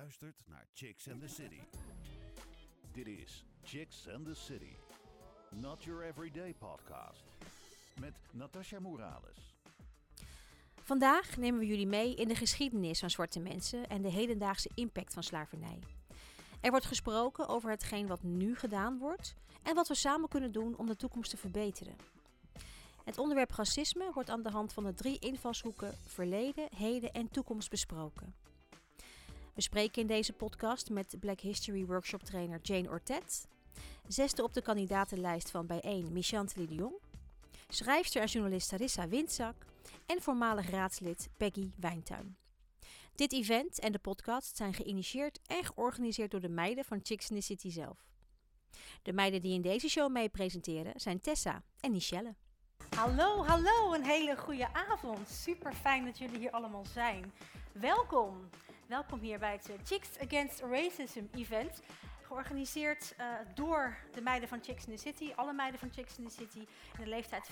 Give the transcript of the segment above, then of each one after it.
luistert naar Chicks and the City. Dit is Chicks and the City. Not your everyday podcast. Met Natasha Morales. Vandaag nemen we jullie mee in de geschiedenis van zwarte mensen en de hedendaagse impact van slavernij. Er wordt gesproken over hetgeen wat nu gedaan wordt en wat we samen kunnen doen om de toekomst te verbeteren. Het onderwerp racisme wordt aan de hand van de drie invalshoeken verleden, heden en toekomst besproken. We spreken in deze podcast met Black History Workshop trainer Jane Ortet, zesde op de kandidatenlijst van bijeen Michanteli de Jong, schrijfster en journalist Sarissa Windzak en voormalig raadslid Peggy Wijntuin. Dit event en de podcast zijn geïnitieerd en georganiseerd door de meiden van Chicks in the City zelf. De meiden die in deze show mee presenteren zijn Tessa en Michelle. Hallo, hallo, een hele goede avond. Super fijn dat jullie hier allemaal zijn. Welkom. Welkom hier bij het eh, Chicks Against Racism event. Georganiseerd uh, door de meiden van Chicks in the City. Alle meiden van Chicks in the City in de leeftijd 15-25.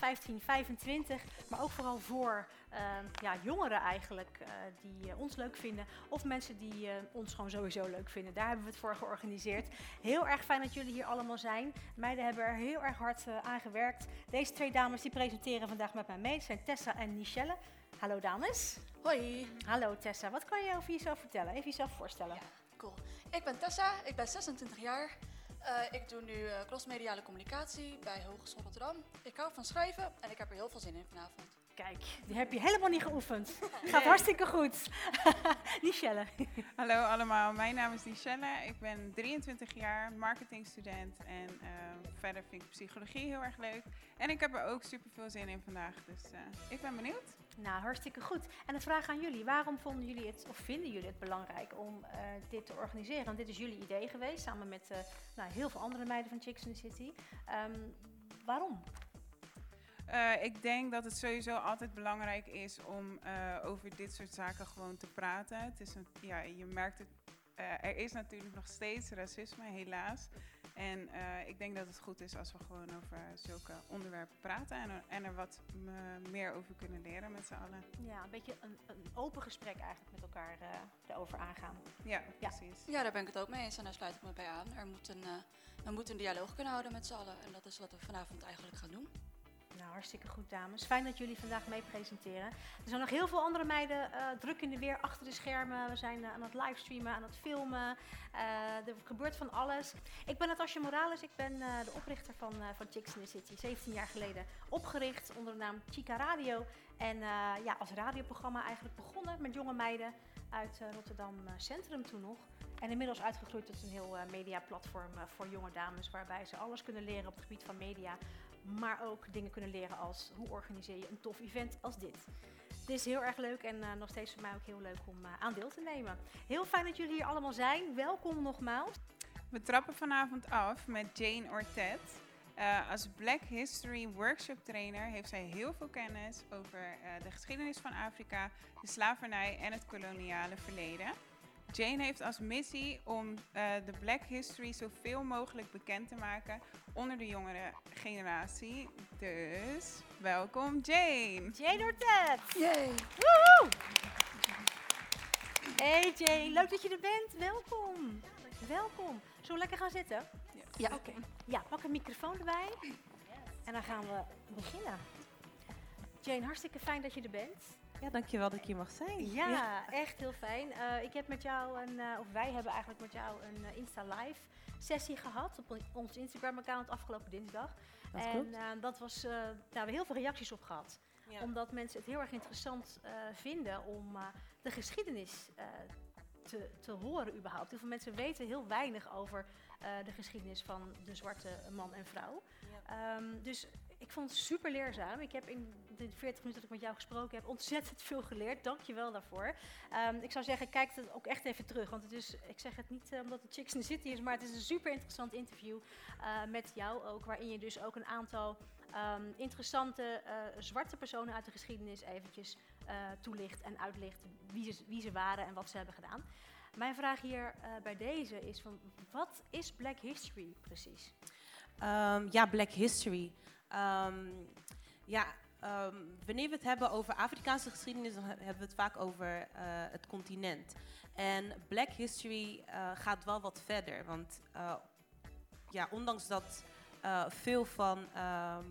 Maar ook vooral voor uh, ja, jongeren eigenlijk uh, die ons leuk vinden. Of mensen die ons gewoon sowieso leuk vinden. Daar hebben we het voor georganiseerd. Heel erg fijn dat jullie hier allemaal zijn. Meiden hebben er heel erg hard aan gewerkt. Deze twee dames die presenteren vandaag met mij mee. Zijn Tessa en Michelle. Hallo dames. Hoi. Hallo Tessa. Wat kan je over jezelf vertellen? Even jezelf voorstellen. Ja, cool. Ik ben Tessa, ik ben 26 jaar. Uh, ik doe nu uh, crossmediale communicatie bij Hogeschool Rotterdam. Ik hou van schrijven en ik heb er heel veel zin in vanavond. Kijk, die heb je helemaal niet geoefend. Gaat hartstikke goed. Michelle. Hallo allemaal, mijn naam is Michelle. Ik ben 23 jaar, marketingstudent en uh, verder vind ik psychologie heel erg leuk. En ik heb er ook super veel zin in vandaag, dus ik ben benieuwd. Nou, hartstikke goed. En de vraag aan jullie, waarom vonden jullie het, of vinden jullie het belangrijk om dit te organiseren? Want dit is jullie idee geweest, samen met nou, heel veel andere meiden van Chicks in the City. Um, waarom? Uh, ik denk dat het sowieso altijd belangrijk is om over dit soort zaken gewoon te praten. Het is een, ja, je merkt het, er is natuurlijk nog steeds racisme, helaas. En ik denk dat het goed is als we gewoon over zulke onderwerpen praten en er, en er wat meer over kunnen leren met z'n allen. Ja, een beetje een, een, open gesprek eigenlijk met elkaar erover aangaan. Ja, precies. Ja. ja, daar ben ik het ook mee eens en daar sluit ik me bij aan. Er moet een, we moeten een dialoog kunnen houden met z'n allen en dat is wat we vanavond eigenlijk gaan doen. Nou, hartstikke goed, dames. Fijn dat jullie vandaag mee presenteren. Er zijn nog heel veel andere meiden uh, druk in de weer achter de schermen. We zijn uh, aan het livestreamen, aan het filmen. Uh, er gebeurt van alles. Ik ben Natasja Morales. Ik ben de oprichter van, van Chicks in the City. 17 jaar geleden opgericht onder de naam Chica Radio. En ja, als radioprogramma eigenlijk begonnen met jonge meiden uit Rotterdam Centrum toen nog. En inmiddels uitgegroeid tot een heel mediaplatform voor jonge dames. Waarbij ze alles kunnen leren op het gebied van media maar ook dingen kunnen leren als hoe organiseer je een tof event als dit. Het is heel erg leuk en uh, nog steeds voor mij ook heel leuk om uh, aan deel te nemen. Heel fijn dat jullie hier allemaal zijn. Welkom nogmaals. We trappen vanavond af met Jane Ortet. Uh, als Black History Workshop Trainer heeft zij heel veel kennis over de geschiedenis van Afrika, de slavernij en het koloniale verleden. Jane heeft als missie om uh, de Black History zoveel mogelijk bekend te maken onder de jongere generatie. Dus welkom Jane. Jane Ortet. Yay. Woehoe. Hey Jane, leuk dat je er bent. Welkom. Welkom. Zullen we lekker gaan zitten? Ja. Ja, oké. Okay. Ja, pak een microfoon erbij. En dan gaan we beginnen. Jane, hartstikke fijn dat je er bent. Ja, dankjewel dat ik hier mag zijn. Ja, ja. echt heel fijn. Uh, ik heb met jou een, uh, of wij hebben eigenlijk met jou een uh, Insta Live sessie gehad op ons Instagram account afgelopen dinsdag. Dat en dat was, daar hebben we heel veel reacties op gehad. Ja. Omdat mensen het heel erg interessant vinden om de geschiedenis te, te horen überhaupt. Heel veel mensen weten heel weinig over de geschiedenis van de zwarte man en vrouw. Ja. Um, dus ik vond het super leerzaam. Ik heb in de 40 minuten dat ik met jou gesproken heb ontzettend veel geleerd. Dank je wel daarvoor. Um, ik zou zeggen, kijk het ook echt even terug. Want het is, ik zeg het niet uh, omdat het Chicks in the City is, maar het is een super interessant interview uh, met jou ook. Waarin je dus ook een aantal um, interessante uh, zwarte personen uit de geschiedenis eventjes toelicht en uitlicht wie ze, waren en wat ze hebben gedaan. Mijn vraag hier bij deze is van, wat is Black History precies? Um, ja, Black History. Ja, um, wanneer we het hebben over Afrikaanse geschiedenis, dan hebben we het vaak over uh, het continent. En Black History eh, gaat wel wat verder. Want eh, ja, ondanks dat eh, veel van ehm,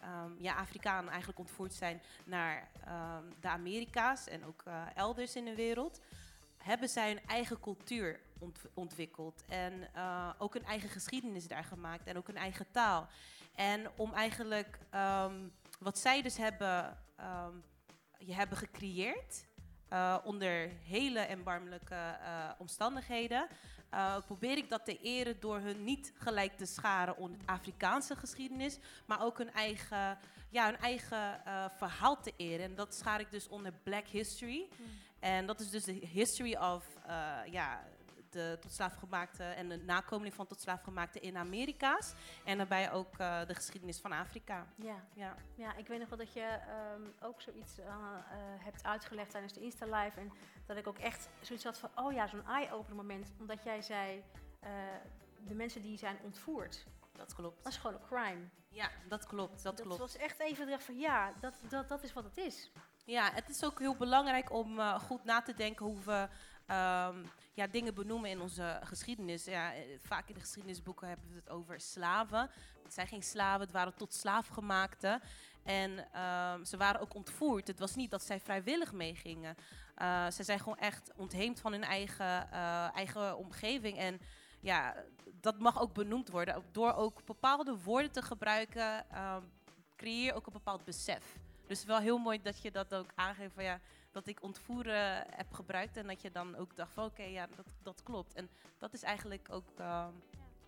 ehm, ja, Afrikanen eigenlijk ontvoerd zijn naar ehm, de Amerika's en ook eh, elders in de wereld, hebben zij hun eigen cultuur ont- ontwikkeld. En eh, ook een eigen geschiedenis daar gemaakt en ook een eigen taal. En om eigenlijk ehm, wat zij dus hebben, ehm, je hebben gecreëerd eh, onder hele erbarmelijke eh, omstandigheden, eh, probeer ik dat te eren door hun niet gelijk te scharen onder Afrikaanse geschiedenis, maar ook hun eigen, ja, hun eigen verhaal te eren. En dat schaar ik dus onder Black History. En dat is dus de history of ja, de tot slaafgemaakte en de nakomeling van tot slaafgemaakte in Amerika's. En daarbij ook eh, de geschiedenis van Afrika. Ja. Ja. Ja, ik weet nog wel dat je ehm, ook zoiets eh, eh, hebt uitgelegd tijdens de Insta-live. En dat ik ook echt zoiets had van, oh ja, zo'n eye-opener moment. Omdat jij zei, de mensen die zijn ontvoerd, Dat klopt. dat is gewoon een crime. Ja, dat klopt. Dat, klopt. was echt even dacht van, ja, dat, dat, dat is wat het is. Ja, het is ook heel belangrijk om goed na te denken hoe we ehm, ja, dingen benoemen in onze geschiedenis. Ja, eh, vaak in de geschiedenisboeken hebben we het over slaven. Het zijn geen slaven, het waren tot slaafgemaakte. En ehm, ze waren ook ontvoerd. Het was niet dat zij vrijwillig meegingen. Eh, ze zijn gewoon echt ontheemd van hun eigen, eh, eigen omgeving. En ja, dat mag ook benoemd worden. Door ook bepaalde woorden te gebruiken, ehm, creëer ook een bepaald besef. Dus wel heel mooi dat je dat ook aangeeft van ja, dat ik ontvoeren heb gebruikt en dat je dan ook dacht van oké, ja, dat, dat klopt. En dat is eigenlijk ook ehm,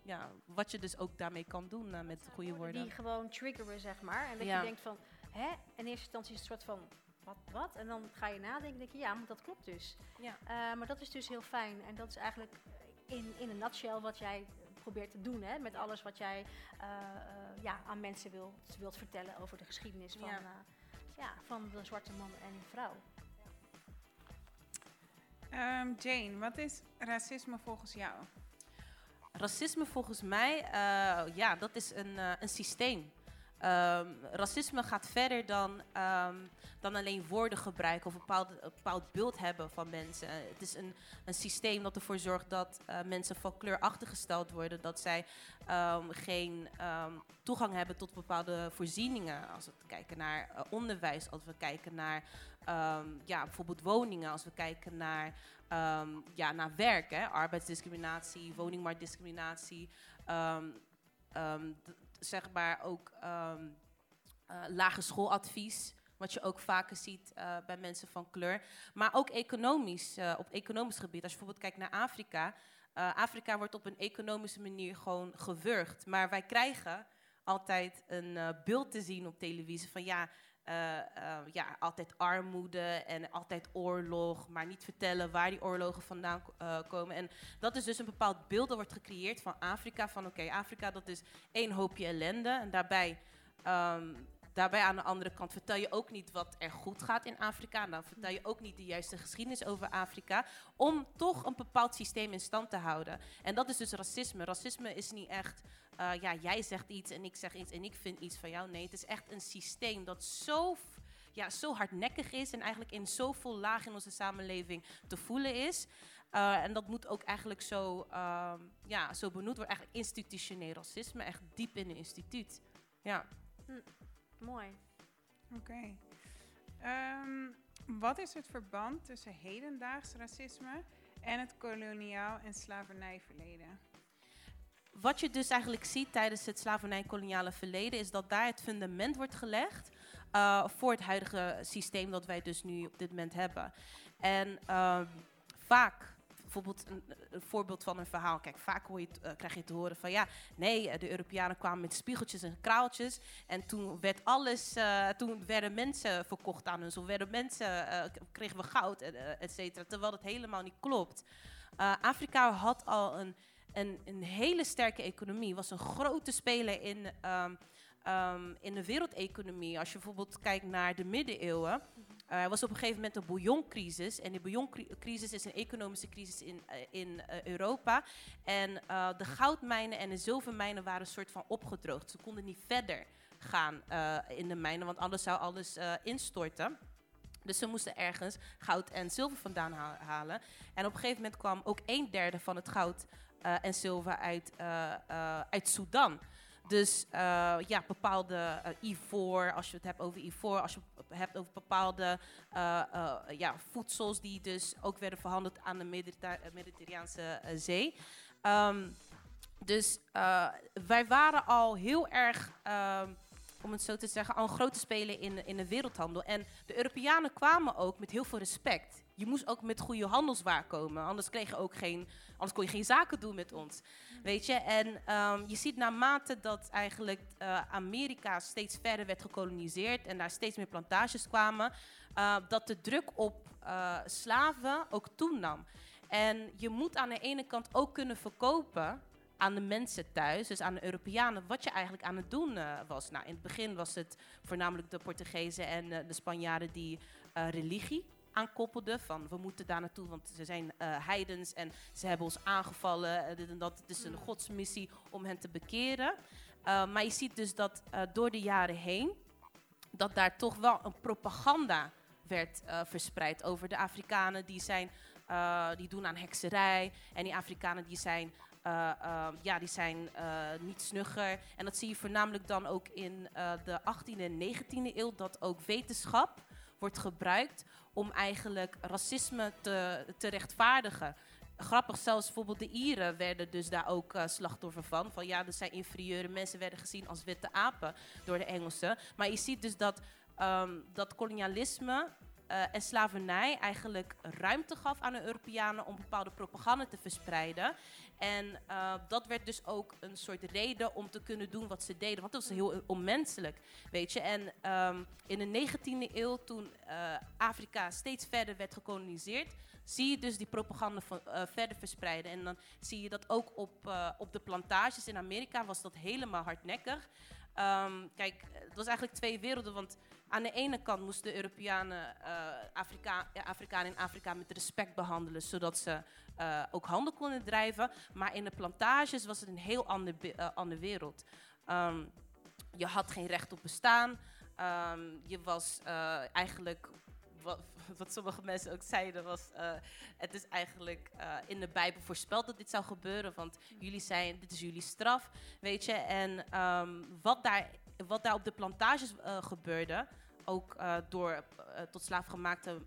ja, wat je dus ook daarmee kan doen eh, met goede woorden. Die gewoon triggeren, zeg maar. En dat Ja. je denkt van, hè? In eerste instantie is het een soort van, wat, wat? En dan ga je nadenken en denk je, ja, maar dat klopt dus. Ja. Eh, maar dat is dus heel fijn. En dat is eigenlijk in, in een nutshell wat jij probeert te doen, hè? Met alles wat jij eh, ja, aan mensen wilt, wilt vertellen over de geschiedenis van, ja, van de zwarte man en vrouw. Ehm, Jane, wat is racisme volgens jou? Racisme volgens mij, eh, ja, dat is een, eh, een systeem. Ehm, racisme gaat verder dan, ehm, dan alleen woorden gebruiken of een bepaald, bepaald beeld hebben van mensen. Het is een, een systeem dat ervoor zorgt dat eh, mensen van kleur achtergesteld worden. Dat zij ehm, geen toegang hebben tot bepaalde voorzieningen. Als we kijken naar eh, onderwijs, als we kijken naar ja, bijvoorbeeld woningen, als we kijken naar ja, naar werk, hè, arbeidsdiscriminatie, woningmarktdiscriminatie, zeg maar ook eh, lage schooladvies, wat je ook vaker ziet eh, bij mensen van kleur, maar ook economisch, eh, op economisch gebied. Als je bijvoorbeeld kijkt naar Afrika, Afrika wordt op een economische manier gewoon gewurgd, maar wij krijgen altijd een beeld te zien op televisie van ja, eh, ja, altijd armoede en altijd oorlog, maar niet vertellen waar die oorlogen vandaan eh, komen. En dat is dus een bepaald beeld dat wordt gecreëerd van Afrika. Van oké, Afrika dat is één hoopje ellende. En daarbij, ehm, daarbij aan de andere kant vertel je ook niet wat er goed gaat in Afrika. Dan vertel je ook niet de juiste geschiedenis over Afrika. Om toch een bepaald systeem in stand te houden. En dat is dus racisme. Racisme is niet echt eh, ja, jij zegt iets en ik zeg iets en ik vind iets van jou. Nee, het is echt een systeem dat zo, ja, zo hardnekkig is en eigenlijk in zoveel lagen in onze samenleving te voelen is. Eh, en dat moet ook eigenlijk zo, ehm, ja, zo benoemd worden. Eigenlijk institutioneel racisme, echt diep in een instituut. Ja. Mooi. Oké. Ehm, wat is het verband tussen hedendaags racisme en het koloniaal en slavernijverleden? Wat je dus eigenlijk ziet tijdens het slavernij-koloniale verleden, is dat daar het fundament wordt gelegd eh, voor het huidige systeem dat wij dus nu op dit moment hebben. En ehm, vaak, bijvoorbeeld een, voorbeeld van een verhaal, kijk, vaak hoor je, eh, krijg je te horen van ja, nee, eh, de Europeanen kwamen met spiegeltjes en kraaltjes en toen werd alles, eh, toen werden mensen verkocht aan ons, of werden mensen, kregen we goud, et cetera, terwijl dat helemaal niet klopt. Afrika had al een een, een hele sterke economie. Was een grote speler in, ehm, ehm, in de wereldeconomie. Als je bijvoorbeeld kijkt naar de middeleeuwen. Eh, Er was op een gegeven moment een bouilloncrisis. En die bouilloncrisis is een economische crisis in, eh, in eh, Europa. En de goudmijnen en de zilvermijnen waren een soort van opgedroogd. Ze konden niet verder gaan in de mijnen, want anders zou alles instorten. Dus ze moesten ergens goud en zilver vandaan ha- halen. En op een gegeven moment kwam ook een derde van het goud en zilver uit, uit Sudan. Dus eh, ja, bepaalde eh, ivoor, als je het hebt over ivoor, als je het hebt over bepaalde eh, ja, voedsels die dus ook werden verhandeld aan de eh, Zee. Ehm, dus wij waren al heel erg, ehm, om het zo te zeggen, al een grote speler in, in de wereldhandel. En de Europeanen kwamen ook met heel veel respect. Je moest ook met goede handelswaar komen, anders, kreeg je ook geen, anders kon je geen zaken doen met ons. Weet je, en ehm, je ziet naarmate dat eigenlijk eh, Amerika steeds verder werd gekoloniseerd en daar steeds meer plantages kwamen, eh, dat de druk op eh, slaven ook toenam. En je moet aan de ene kant ook kunnen verkopen aan de mensen thuis, dus aan de Europeanen, wat je eigenlijk aan het doen was. Nou, in het begin was het voornamelijk de Portugezen en de Spanjaarden die religie aankoppelden. Van we moeten daar naartoe, want ze zijn eh, heidens en ze hebben ons aangevallen. eh, dit en dat. Het is een godsmissie om hen te bekeren. Uh, maar je ziet dus dat uh, door de jaren heen, dat daar toch wel een propaganda werd verspreid over de Afrikanen. Die, zijn, die doen aan hekserij en die Afrikanen die zijn, uh, ja, die zijn niet snugger. En dat zie je voornamelijk dan ook in de 18e en 19e eeuw, dat ook wetenschap wordt gebruikt om eigenlijk racisme te, te rechtvaardigen grappig, zelfs bijvoorbeeld de Ieren werden dus daar ook uh, slachtoffer van. Van ja, dat zijn inferieure mensen, werden gezien als witte apen door de Engelsen. Maar je ziet dus dat, um, dat kolonialisme uh, en slavernij eigenlijk ruimte gaf aan de Europeanen om bepaalde propaganda te verspreiden. En uh, dat werd dus ook een soort reden om te kunnen doen wat ze deden. Want dat was heel onmenselijk, weet je. En um, in de 19e eeuw, toen uh, Afrika steeds verder werd gekoloniseerd, zie je dus die propaganda verder verspreiden. En dan zie je dat ook op, op de plantages in Amerika was dat helemaal hardnekkig. Um, kijk, het was eigenlijk twee werelden, want aan de ene kant moesten Europeanen uh, Afrika Afrikanen in Afrika met respect behandelen, zodat ze ook handel konden drijven. Maar in de plantages was het een heel ander, andere wereld. Um, je had geen recht op bestaan. Um, je was eigenlijk wat, wat, sommige mensen ook zeiden was, het is eigenlijk in de Bijbel voorspeld dat dit zou gebeuren, want jullie zijn, dit is jullie straf, weet je. En um, wat, daar, wat daar op de plantages uh, gebeurde, ook door tot slaafgemaakte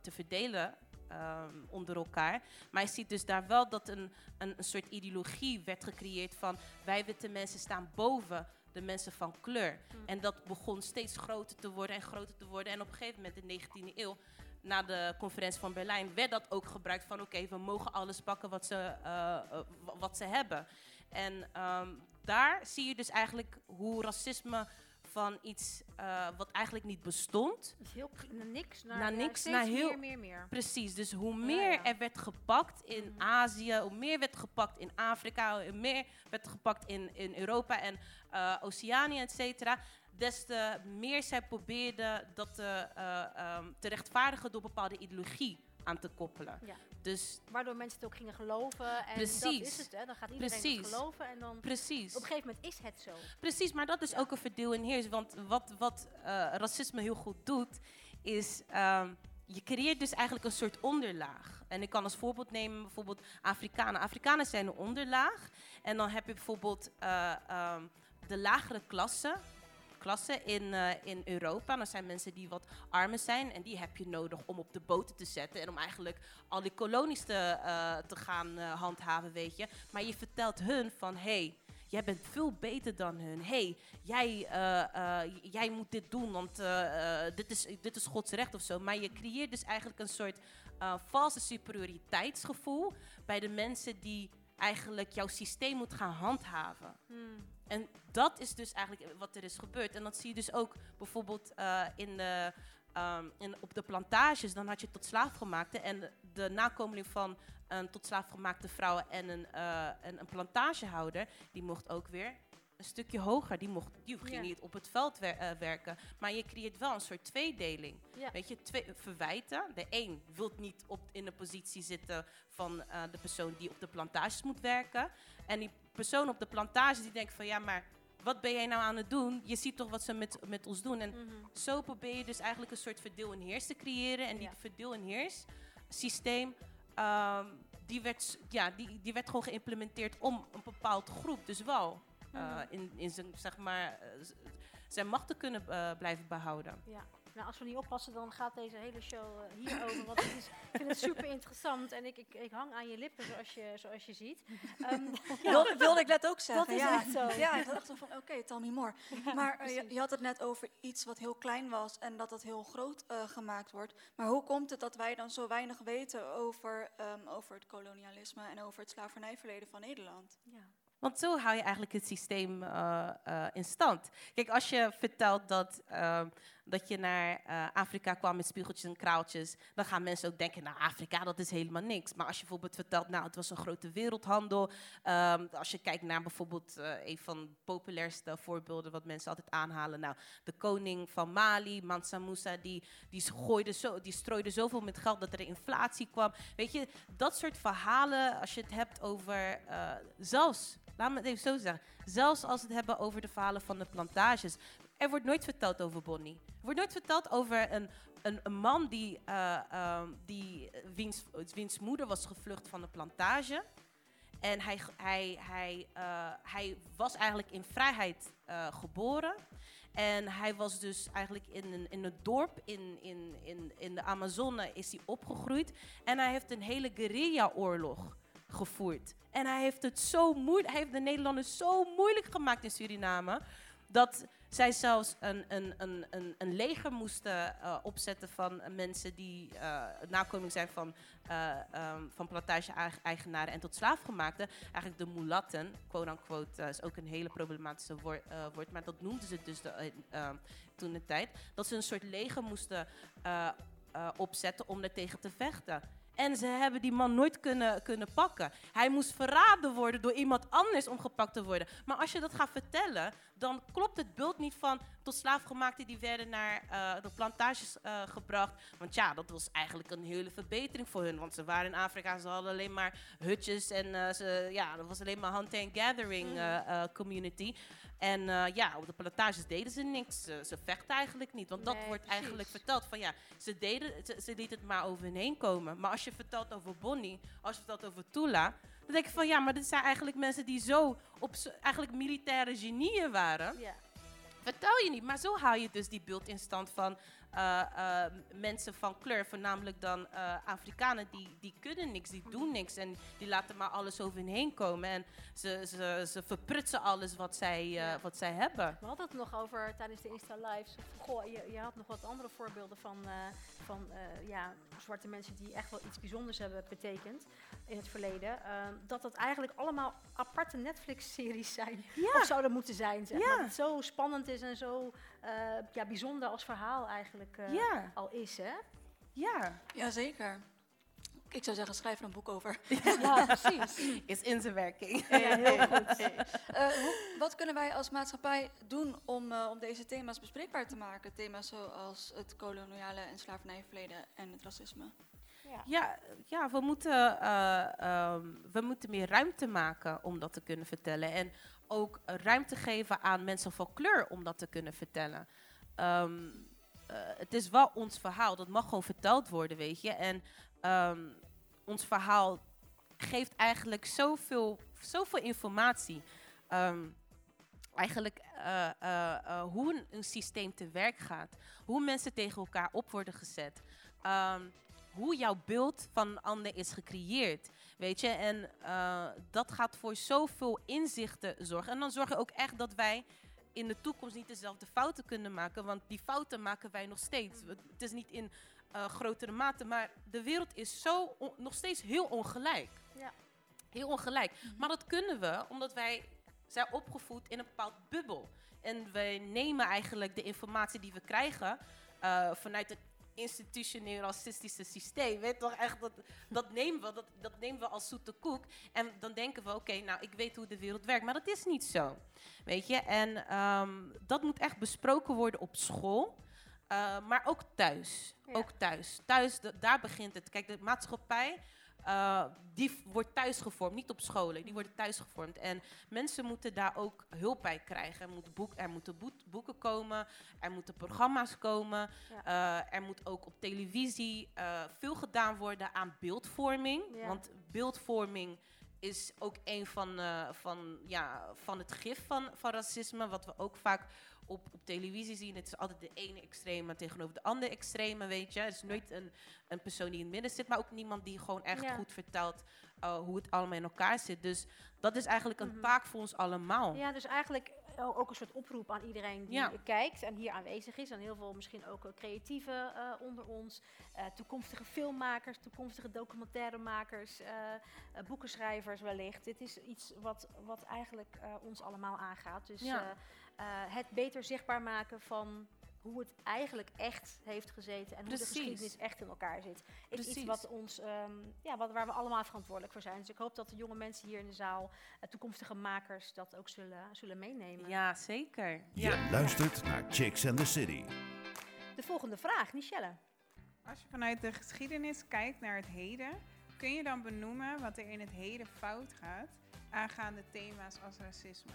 te verdelen um, onder elkaar. Maar je ziet dus daar wel dat een, een, een soort ideologie werd gecreëerd van wij witte mensen staan boven de mensen van kleur. Mm. En dat begon steeds groter te worden en groter te worden. En op een gegeven moment in de 19e eeuw, na de conferentie van Berlijn, werd dat ook gebruikt van oké, okay, we mogen alles pakken wat ze, uh, wat ze hebben. En um, daar zie je dus eigenlijk hoe racisme van iets uh, wat eigenlijk niet bestond. Dus heel naar niks, naar, naar niks, naar heel meer, meer, meer. Precies, dus hoe meer ja, ja. er werd gepakt in mm. Azië, hoe meer werd gepakt in Afrika, hoe meer werd gepakt in, in Europa en uh, Oceanië, et cetera. Des te meer zij probeerden dat te, uh, um, te rechtvaardigen door bepaalde ideologie aan te koppelen. Dus Waardoor mensen het ook gingen geloven. En Precies. dat is het, hè. Dan gaat iedereen Precies. het geloven en dan Precies. op een gegeven moment is het zo. Precies, maar dat is Ja. ook een verdeel en heers. Want wat, wat uh, racisme heel goed doet, is um, je creëert dus eigenlijk een soort onderlaag. En ik kan als voorbeeld nemen bijvoorbeeld Afrikanen. Afrikanen zijn een onderlaag. En dan heb je bijvoorbeeld uh, um, de lagere klasse. Klassen in, uh, in Europa. Dat zijn mensen die wat armer zijn. En die heb je nodig om op de boten te zetten. En om eigenlijk al die kolonies te, uh, te gaan uh, handhaven, weet je. Maar je vertelt hun van, hey, jij bent veel beter dan hun. hey, jij, jij moet dit doen, want dit, is, dit is Gods recht of zo. Maar je creëert dus eigenlijk een soort valse superioriteitsgevoel bij de mensen die eigenlijk jouw systeem moet gaan handhaven. Hmm. En dat is dus eigenlijk wat er is gebeurd. En dat zie je dus ook bijvoorbeeld uh, in de, um, in, op de plantages. Dan had je tot slaafgemaakte. En de, nakomeling van een tot slaafgemaakte vrouw en een, uh, en een plantagehouder... die mocht ook weer een stukje hoger. Die, mocht, die ging niet op het veld wer- uh, werken. Maar je creëert wel een soort tweedeling. Weet je, twee verwijten. De een wil niet op, in de positie zitten van uh, de persoon die op de plantages moet werken. En die persoon op de plantage die denkt van ja, maar wat ben jij nou aan het doen? Je ziet toch wat ze met, met ons doen. En Mhm. zo probeer je dus eigenlijk een soort verdeel en heers te creëren. En die Ja. verdeel en heers systeem, ehm, die, werd, ja, die, die werd gewoon geïmplementeerd om een bepaald groep dus wel eh, Mhm. in, in zijn, zeg maar, eh, zijn macht te kunnen eh, blijven behouden. Ja. Nou, als we niet oppassen, dan gaat deze hele show hierover. Want het is, ik vind het super interessant en ik, ik, ik hang aan je lippen, zoals je, zoals je ziet. Ehm, ja, Wil, wilde ik net ook zeggen. dat is ja. echt zo. Ja, ik dacht van, oké, tell me more. Maar je, je had het net over iets wat heel klein was en dat het heel groot eh, gemaakt wordt. Maar hoe komt het dat wij dan zo weinig weten over, ehm, over het kolonialisme en over het slavernijverleden van Nederland? ja. Want zo hou je eigenlijk het systeem eh, eh, in stand. Kijk, als je vertelt dat, ehm, dat je naar eh, Afrika kwam met spiegeltjes en kraaltjes, dan gaan mensen ook denken, nou, Afrika, dat is helemaal niks. Maar als je bijvoorbeeld vertelt, nou, het was een grote wereldhandel. ehm, als je kijkt naar bijvoorbeeld een van de populairste voorbeelden wat mensen altijd aanhalen. Nou, de koning van Mali, Mansa Musa, die, die, gooide zo, die strooide zoveel met geld dat er inflatie kwam. Weet je, dat soort verhalen, als je het hebt over, zelfs, laat me het even zo zeggen, zelfs als we het hebben over de verhalen van de plantages. Er wordt nooit verteld over Bonnie. Er wordt nooit verteld over een, een, een man die, eh, ehm, die, eh, wiens, wiens moeder was gevlucht van de plantage. En hij, hij, hij, eh, hij was eigenlijk in vrijheid geboren. En hij was dus eigenlijk in, een, in het dorp in, in, in, in de Amazone is hij opgegroeid. En hij heeft een hele guerrilla-oorlog gevoerd. En hij heeft het zo moeilijk, hij heeft de Nederlanders zo moeilijk gemaakt in Suriname. Dat zij zelfs een, een, een, een, een leger moesten eh, opzetten van mensen die eh nakoming zijn van, ehm, van plantage-eigenaren en tot slaafgemaakten. Eigenlijk de mulatten, quote-unquote, is ook een hele problematische woord, woord maar dat noemden ze dus de, eh, eh, toen de tijd. Dat ze een soort leger moesten opzetten om er tegen te vechten. En ze hebben die man nooit kunnen, kunnen pakken. Hij moest verraden worden door iemand anders om gepakt te worden. Maar als je dat gaat vertellen, dan klopt het beeld niet van tot slaafgemaakten die werden naar eh, de plantages eh, gebracht. Want ja, dat was eigenlijk een hele verbetering voor hun. Want ze waren in Afrika, ze hadden alleen maar hutjes en eh, ze, ja, dat was alleen maar hunting and gathering eh, community. En ja, op de plantages deden ze niks. Ze, ze vechten eigenlijk niet. Want dat wordt precies. eigenlijk verteld van ja, ze, deden, ze, ze lieten het maar over hun heen komen. Maar als je vertelt over Bonnie, als je vertelt over Tula, dan denk ik van ja, maar dit zijn eigenlijk mensen die zo op eigenlijk militaire genieën waren. Ja. Vertel je niet, maar zo haal je dus die beeld in stand van eh, eh, mensen van kleur, voornamelijk dan eh, Afrikanen, die, die kunnen niks, die doen niks en die laten maar alles over hun heen komen. En ze, ze, ze verprutsen alles wat zij, Ja. wat zij hebben. We hadden het nog over tijdens de Insta Lives. Goh, je, je had nog wat andere voorbeelden van, van ja, zwarte mensen die echt wel iets bijzonders hebben betekend in het verleden. Ehm, dat dat eigenlijk allemaal aparte Netflix-series zijn. Of zouden moeten zijn. Zeg. Ja. Dat het zo spannend is en zo ja, bijzonder als verhaal eigenlijk eh, Ja, al is. Hè? ja. Jazeker. Ik zou zeggen, schrijf er een boek over. Ja, precies. Is in zijn werking. Ja, heel goed. Eh, hoe- wat kunnen wij als maatschappij doen om, eh, om deze thema's bespreekbaar te maken? Thema's zoals het koloniale en slavernijverleden en het racisme. Ja, ja we, moeten, eh, ehm, we moeten meer ruimte maken om dat te kunnen vertellen. En ook ruimte geven aan mensen van kleur om dat te kunnen vertellen. Ehm, eh, het is wel ons verhaal, dat mag gewoon verteld worden, weet je. En ehm, ons verhaal geeft eigenlijk zoveel, zoveel informatie. Ehm, eigenlijk eh, eh, hoe een, een systeem te werk gaat. Hoe mensen tegen elkaar op worden gezet. Hoe jouw beeld van een ander is gecreëerd. Weet je, en eh, dat gaat voor zoveel inzichten zorgen. En dan zorgen ook echt dat wij in de toekomst niet dezelfde fouten kunnen maken. Want die fouten maken wij nog steeds. Het is niet in eh, grotere mate, maar de wereld is zo nog steeds heel ongelijk. Ja. Heel ongelijk. Maar dat kunnen we omdat wij zijn opgevoed in een bepaald bubbel. En wij nemen eigenlijk de informatie die we krijgen eh, vanuit het institutioneel racistische systeem. Weet toch echt, dat, dat, nemen we, dat, dat nemen we als zoete koek. En dan denken we, oké, nou, ik weet hoe de wereld werkt. Maar dat is niet zo. Weet je, en ehm, dat moet echt besproken worden op school. eh, maar ook thuis. Ja. Ook thuis. Thuis, da- daar begint het. Kijk, de maatschappij uh, die wordt thuis gevormd, niet op scholen, die worden thuis gevormd. En mensen moeten daar ook hulp bij krijgen. Er, moet boek, er moeten boeken komen, er moeten programma's komen, uh, er moet ook op televisie uh, veel gedaan worden aan beeldvorming. Ja. Want beeldvorming is ook een van, van, ja, van het gif van, van racisme, wat we ook vaak op, op televisie zien. Het is altijd de ene extreme tegenover de andere extreme, weet je. Het is nooit een, een persoon die in het midden zit, maar ook niemand die gewoon echt goed vertelt uh, hoe het allemaal in elkaar zit. Dus dat is eigenlijk een mm -hmm. taak voor ons allemaal. Ja, dus eigenlijk ook een soort oproep aan iedereen die ja. kijkt en hier aanwezig is. En heel veel misschien ook creatieven uh, onder ons. Uh, toekomstige filmmakers, toekomstige documentairemakers, uh, boekenschrijvers wellicht. Dit is iets wat, wat eigenlijk ons allemaal aangaat. Dus ja. Het beter zichtbaar maken van hoe het eigenlijk echt heeft gezeten en Precies. hoe de geschiedenis echt in elkaar zit. Is Precies. iets wat ons, um, ja, wat, waar we allemaal verantwoordelijk voor zijn. Dus ik hoop dat de jonge mensen hier in de zaal, uh, toekomstige makers, dat ook zullen, zullen meenemen. Ja, zeker. Je ja. luistert naar Chicks and the City. De volgende vraag, Michelle. Als je vanuit de geschiedenis kijkt naar het heden, kun je dan benoemen wat er in het heden fout gaat aangaande thema's als racisme?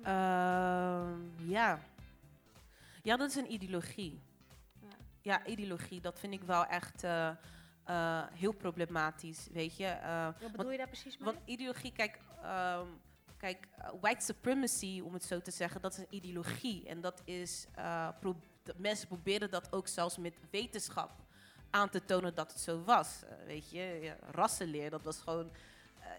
Uh, ja. Ja, dat is een ideologie. Ja, ja ideologie, dat vind ik wel echt uh, uh, heel problematisch, weet je. Uh, Wat bedoel want, je daar precies mee? Want ideologie, kijk, um, kijk white supremacy, om het zo te zeggen, dat is een ideologie. En dat is, pro mensen proberen dat ook zelfs met wetenschap aan te tonen dat het zo was. weet je, ja, rassenleer, dat was gewoon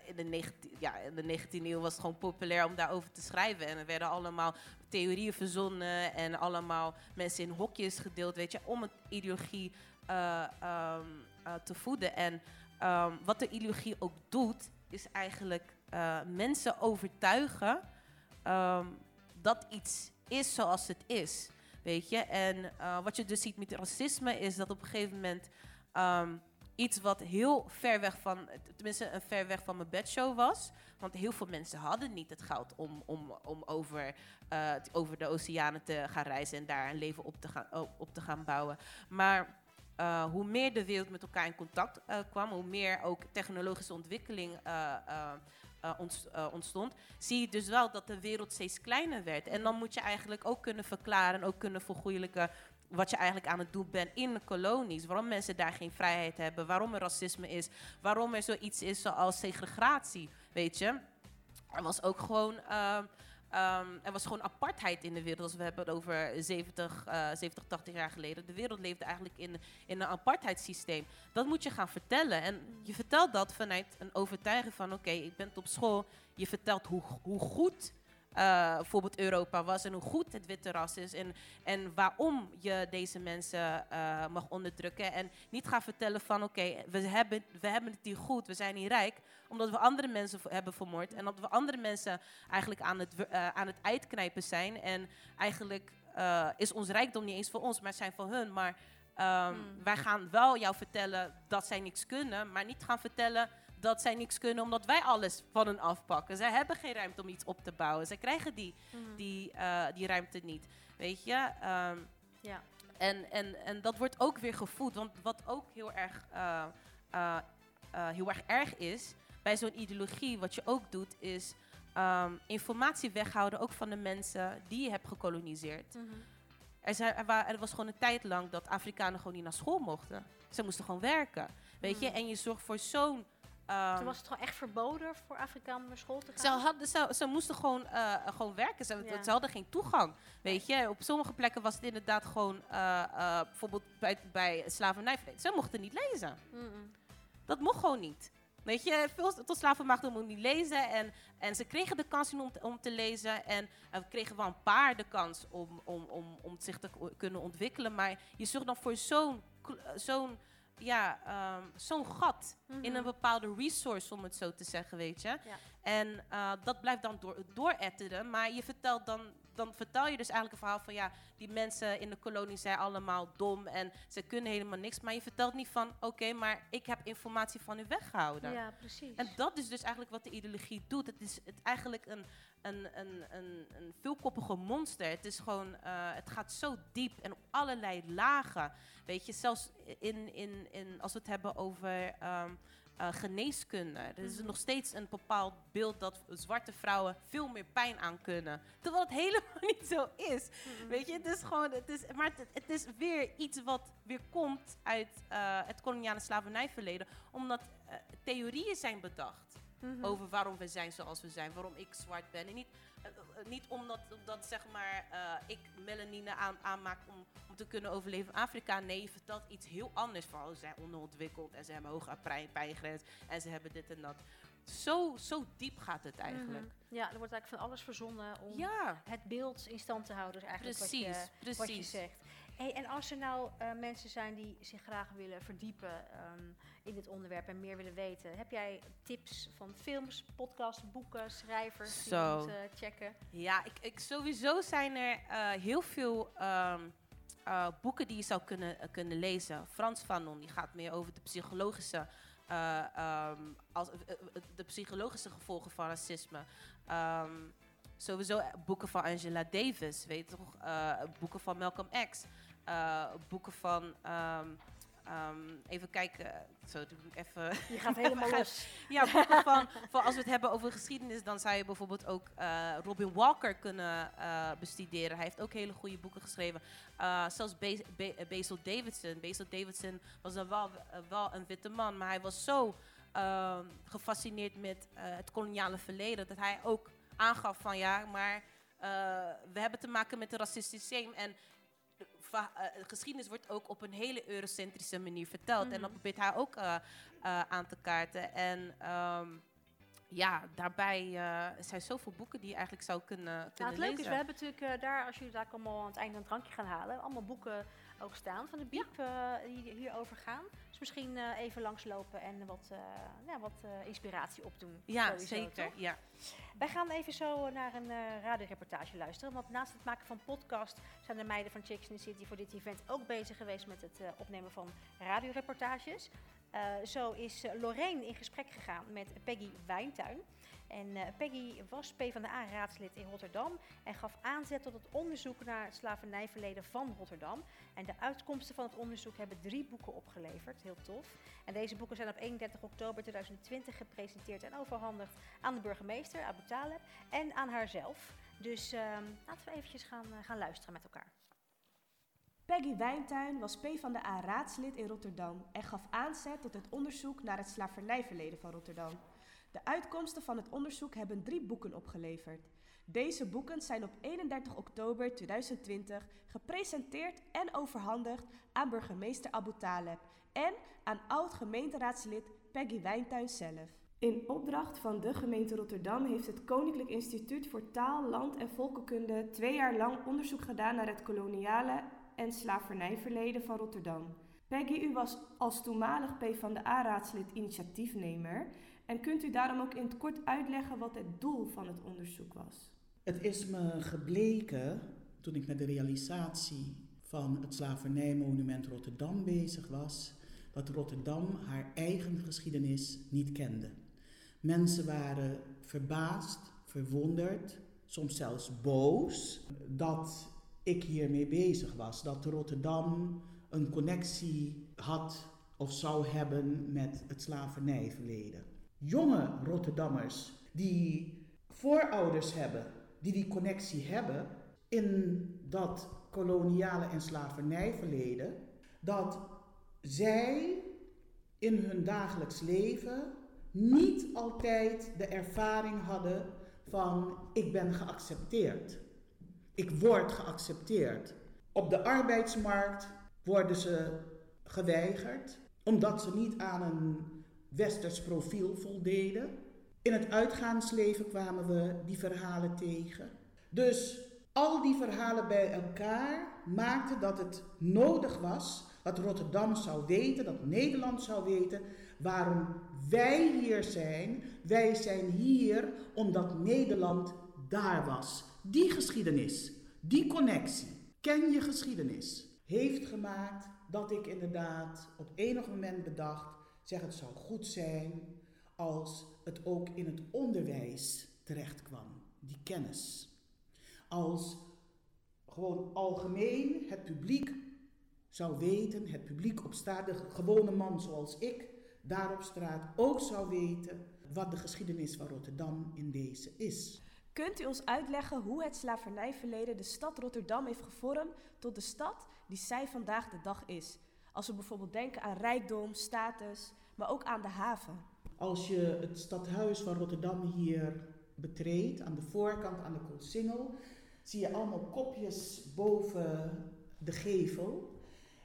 in de, 19, ja, in de 19e eeuw was het gewoon populair om daarover te schrijven. En er werden allemaal theorieën verzonnen en allemaal mensen in hokjes gedeeld, weet je, om een ideologie uh, um, uh, te voeden. En um, wat de ideologie ook doet, is eigenlijk mensen overtuigen um, dat iets is zoals het is. Weet je, en wat je dus ziet met racisme is dat op een gegeven moment iets wat heel ver weg van, tenminste een ver weg van mijn bedshow was. Want heel veel mensen hadden niet het geld om, om, om over, uh, over de oceanen te gaan reizen en daar een leven op te gaan, op te gaan bouwen. Maar uh, hoe meer de wereld met elkaar in contact uh, kwam, hoe meer ook technologische ontwikkeling ontstond, zie je dus wel dat de wereld steeds kleiner werd. En dan moet je eigenlijk ook kunnen verklaren, ook kunnen vergoeilijken wat je eigenlijk aan het doen bent in de kolonies. Waarom mensen daar geen vrijheid hebben. Waarom er racisme is. Waarom er zoiets is zoals segregatie. Weet je. Er was ook gewoon. Uh, um, er was gewoon apartheid in de wereld. Als we hebben het over 70, uh, 70, 80 jaar geleden. De wereld leefde eigenlijk in, in een apartheidssysteem. Dat moet je gaan vertellen. En je vertelt dat vanuit een overtuiging van: oké, ik ben op school. Je vertelt hoe, hoe goed uh, bijvoorbeeld Europa was en hoe goed het witte ras is en, en waarom je deze mensen uh, mag onderdrukken. En niet gaan vertellen van oké, okay, we, hebben, we hebben het hier goed, we zijn hier rijk, omdat we andere mensen hebben vermoord en omdat we andere mensen eigenlijk aan het, uh, aan het uitknijpen zijn. En eigenlijk is ons rijkdom niet eens voor ons, maar zijn voor hun. Maar um, mm. wij gaan wel jou vertellen dat zij niks kunnen, maar niet gaan vertellen dat zij niks kunnen omdat wij alles van hen afpakken. Zij hebben geen ruimte om iets op te bouwen. Zij krijgen die, mm. die, uh, die ruimte niet. Weet je? Um, ja. En, en, en dat wordt ook weer gevoed. Want wat ook heel erg, uh, uh, heel erg erg is bij zo'n ideologie, wat je ook doet, is um, informatie weghouden ook van de mensen die je hebt gekoloniseerd. Mm -hmm. er, zijn, er, wa er, was gewoon een tijd lang dat Afrikanen gewoon niet naar school mochten. Ze moesten gewoon werken. Weet mm. je? En je zorgt voor zo'n Um, Toen was het gewoon echt verboden voor Afrikanen naar school te gaan? Ze, hadden, ze, ze moesten gewoon, uh, gewoon werken. Ze, ja. ze, hadden geen toegang. Weet je, op sommige plekken was het inderdaad gewoon, uh, uh, bijvoorbeeld bij, bij slavernij. Ze mochten niet lezen. Mm -mm. Dat mocht gewoon niet. Weet je, veel tot slavenmachten mochten niet lezen. En, en ze kregen de kans om te, om te lezen. En we kregen wel een paar de kans om, om, om, om zich te kunnen ontwikkelen. Maar je zorgt dan voor zo'n zo'n ja, um, zo'n gat mm -hmm. in een bepaalde resource, om het zo te zeggen, weet je. En uh, dat blijft dan door, dooretteren. Maar je vertelt dan, dan vertel je dus eigenlijk een verhaal van ja, die mensen in de kolonie zijn allemaal dom en ze kunnen helemaal niks. Maar je vertelt niet van oké, maar ik heb informatie van u weggehouden. Ja, precies. En dat is dus eigenlijk wat de ideologie doet. Het is het eigenlijk een, een, een, een, een veelkoppige monster. Het is gewoon, uh, het gaat zo diep en op allerlei lagen. Weet je, zelfs in, in, in, als we het hebben over um, uh, geneeskunde. Er is -hmm. nog steeds een bepaald beeld dat zwarte vrouwen veel meer pijn aan kunnen. Terwijl het helemaal niet zo is. Mm -hmm. Weet je, het is gewoon, het is, maar het, het, is weer iets wat weer komt uit uh, het koloniale slavernijverleden. Omdat uh, theorieën zijn bedacht. Mm -hmm. Over waarom we zijn zoals we zijn, waarom ik zwart ben. En niet, niet omdat, omdat zeg maar, uh, ik melanine aan, aanmaak om, om te kunnen overleven in Afrika. Nee, je vertelt iets heel anders. Van, oh, ze zijn onderontwikkeld en ze hebben hoge pijngrens en ze hebben dit en dat. Zo, zo diep gaat het eigenlijk. Mm -hmm. Ja, er wordt eigenlijk van alles verzonnen om ja. het beeld in stand te houden. Dus eigenlijk precies, wat, je, precies. wat je zegt. Hey, en als er nou uh, mensen zijn die zich graag willen verdiepen um, in dit onderwerp en meer willen weten, heb jij tips van films, podcasts, boeken, schrijvers die Zo. moeten uh, checken? Ja, ik, ik, sowieso zijn er uh, heel veel um, boeken die je zou kunnen, kunnen lezen. Frans Fanon, die gaat meer over de psychologische, um, als, de psychologische gevolgen van racisme. sowieso boeken van Angela Davis, weet je toch? boeken van Malcolm X. Uh, boeken van. Um, um, even kijken. Zo, doe ik even. Je gaat helemaal los. Ja, boeken van, van. Als we het hebben over geschiedenis, dan zou je bijvoorbeeld ook uh, Robin Walker kunnen uh, bestuderen. Hij heeft ook hele goede boeken geschreven. Zelfs Be Be Basil Davidson. Basil Davidson was dan wel, wel een witte man, maar hij was zo gefascineerd met het koloniale verleden dat hij ook aangaf van ja, maar we hebben te maken met een racistisch systeem. En geschiedenis wordt ook op een hele eurocentrische manier verteld. Mm. En dat probeert hij ook uh, uh, aan te kaarten. En um, ja, daarbij zijn zoveel boeken die je eigenlijk zou kunnen, kunnen nou, het lezen. leuke is, we hebben natuurlijk daar, als jullie daar allemaal aan het einde een drankje gaan halen, allemaal boeken ook staan van de Biep ja. die hierover gaan. Dus misschien even langslopen en wat, ja, wat inspiratie opdoen. Ja, sowieso, zeker. Toch? Ja. Wij gaan even zo naar een radioreportage luisteren. Want naast het maken van podcast zijn de meiden van Chicks in the City voor dit event ook bezig geweest met het opnemen van radioreportages. Zo is Lorraine in gesprek gegaan met Peggy Wijntuin. En Peggy was PvdA-raadslid in Rotterdam en gaf aanzet tot het onderzoek naar het slavernijverleden van Rotterdam. En de uitkomsten van het onderzoek hebben drie boeken opgeleverd, heel tof. En deze boeken zijn op 31 oktober 2020 gepresenteerd en overhandigd aan de burgemeester, Abu Taleb, en aan haarzelf. Dus uh, laten we eventjes gaan, uh, gaan luisteren met elkaar. Peggy Wijntuin was PvdA-raadslid in Rotterdam en gaf aanzet tot het onderzoek naar het slavernijverleden van Rotterdam. De uitkomsten van het onderzoek hebben drie boeken opgeleverd. Deze boeken zijn op 31 oktober 2020 gepresenteerd en overhandigd aan burgemeester Abu Taleb en aan oud-gemeenteraadslid Peggy Wijntuin zelf. In opdracht van de gemeente Rotterdam heeft het Koninklijk Instituut voor Taal, Land en Volkenkunde twee jaar lang onderzoek gedaan naar het koloniale en slavernijverleden van Rotterdam. Peggy, u was als toenmalig PvdA-raadslid initiatiefnemer en kunt u daarom ook in het kort uitleggen wat het doel van het onderzoek was? Het is me gebleken toen ik met de realisatie van het slavernijmonument Rotterdam bezig was, dat Rotterdam haar eigen geschiedenis niet kende. Mensen waren verbaasd, verwonderd, soms zelfs boos dat ik hiermee bezig was. Dat Rotterdam een connectie had of zou hebben met het slavernijverleden. Jonge Rotterdammers die voorouders hebben, die die connectie hebben in dat koloniale en slavernijverleden, dat zij in hun dagelijks leven niet altijd de ervaring hadden van ik ben geaccepteerd. Ik word geaccepteerd. Op de arbeidsmarkt worden ze geweigerd omdat ze niet aan een westers profiel voldeden. In het uitgaansleven kwamen we die verhalen tegen. Dus al die verhalen bij elkaar maakten dat het nodig was dat Rotterdam zou weten, dat Nederland zou weten, waarom wij hier zijn. Wij zijn hier omdat Nederland daar was. Die geschiedenis, die connectie, ken je geschiedenis, heeft gemaakt dat ik inderdaad op enig moment bedacht, zeg het zou goed zijn als het ook in het onderwijs terecht kwam, die kennis. Als gewoon algemeen het publiek zou weten, het publiek op straat, de gewone man zoals ik, daar op straat ook zou weten wat de geschiedenis van Rotterdam in deze is. Kunt u ons uitleggen hoe het slavernijverleden de stad Rotterdam heeft gevormd tot de stad die zij vandaag de dag is? Als we bijvoorbeeld denken aan rijkdom, status, maar ook aan de haven. Als je het stadhuis van Rotterdam hier betreedt, aan de voorkant, aan de Koolsingel, zie je allemaal kopjes boven de gevel.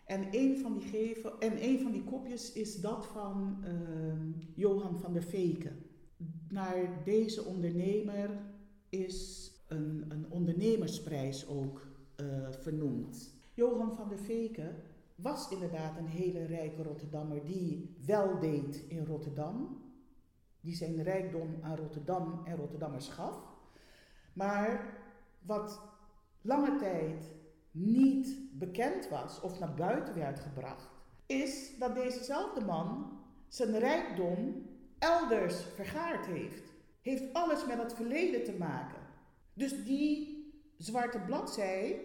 En een van die, gevel, en een van die kopjes is dat van uh, Johan van der Veken. Naar deze ondernemer is een, een ondernemersprijs ook uh, vernoemd. Johan van der Veken was inderdaad een hele rijke Rotterdammer die wel deed in Rotterdam. Die zijn rijkdom aan Rotterdam en Rotterdammers gaf. Maar wat lange tijd niet bekend was of naar buiten werd gebracht, is dat dezezelfde man zijn rijkdom elders vergaard heeft. Heeft alles met het verleden te maken. Dus die zwarte bladzij,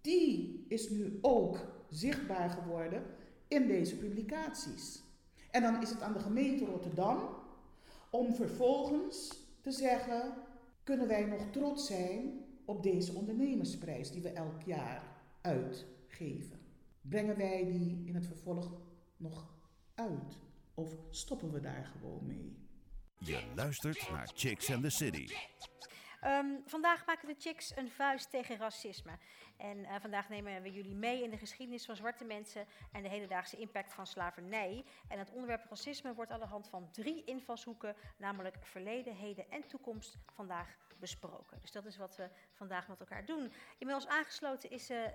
die is nu ook zichtbaar geworden in deze publicaties. En dan is het aan de gemeente Rotterdam om vervolgens te zeggen: kunnen wij nog trots zijn op deze ondernemersprijs die we elk jaar uitgeven? Brengen wij die in het vervolg nog uit? Of stoppen we daar gewoon mee? Je luistert naar Chicks and the City. Um, vandaag maken de Chicks een vuist tegen racisme. En uh, vandaag nemen we jullie mee in de geschiedenis van zwarte mensen en de hedendaagse impact van slavernij. En het onderwerp racisme wordt aan de hand van drie invalshoeken, namelijk verleden, heden en toekomst, vandaag besproken. Dus dat is wat we vandaag met elkaar doen. Inmiddels aangesloten is uh,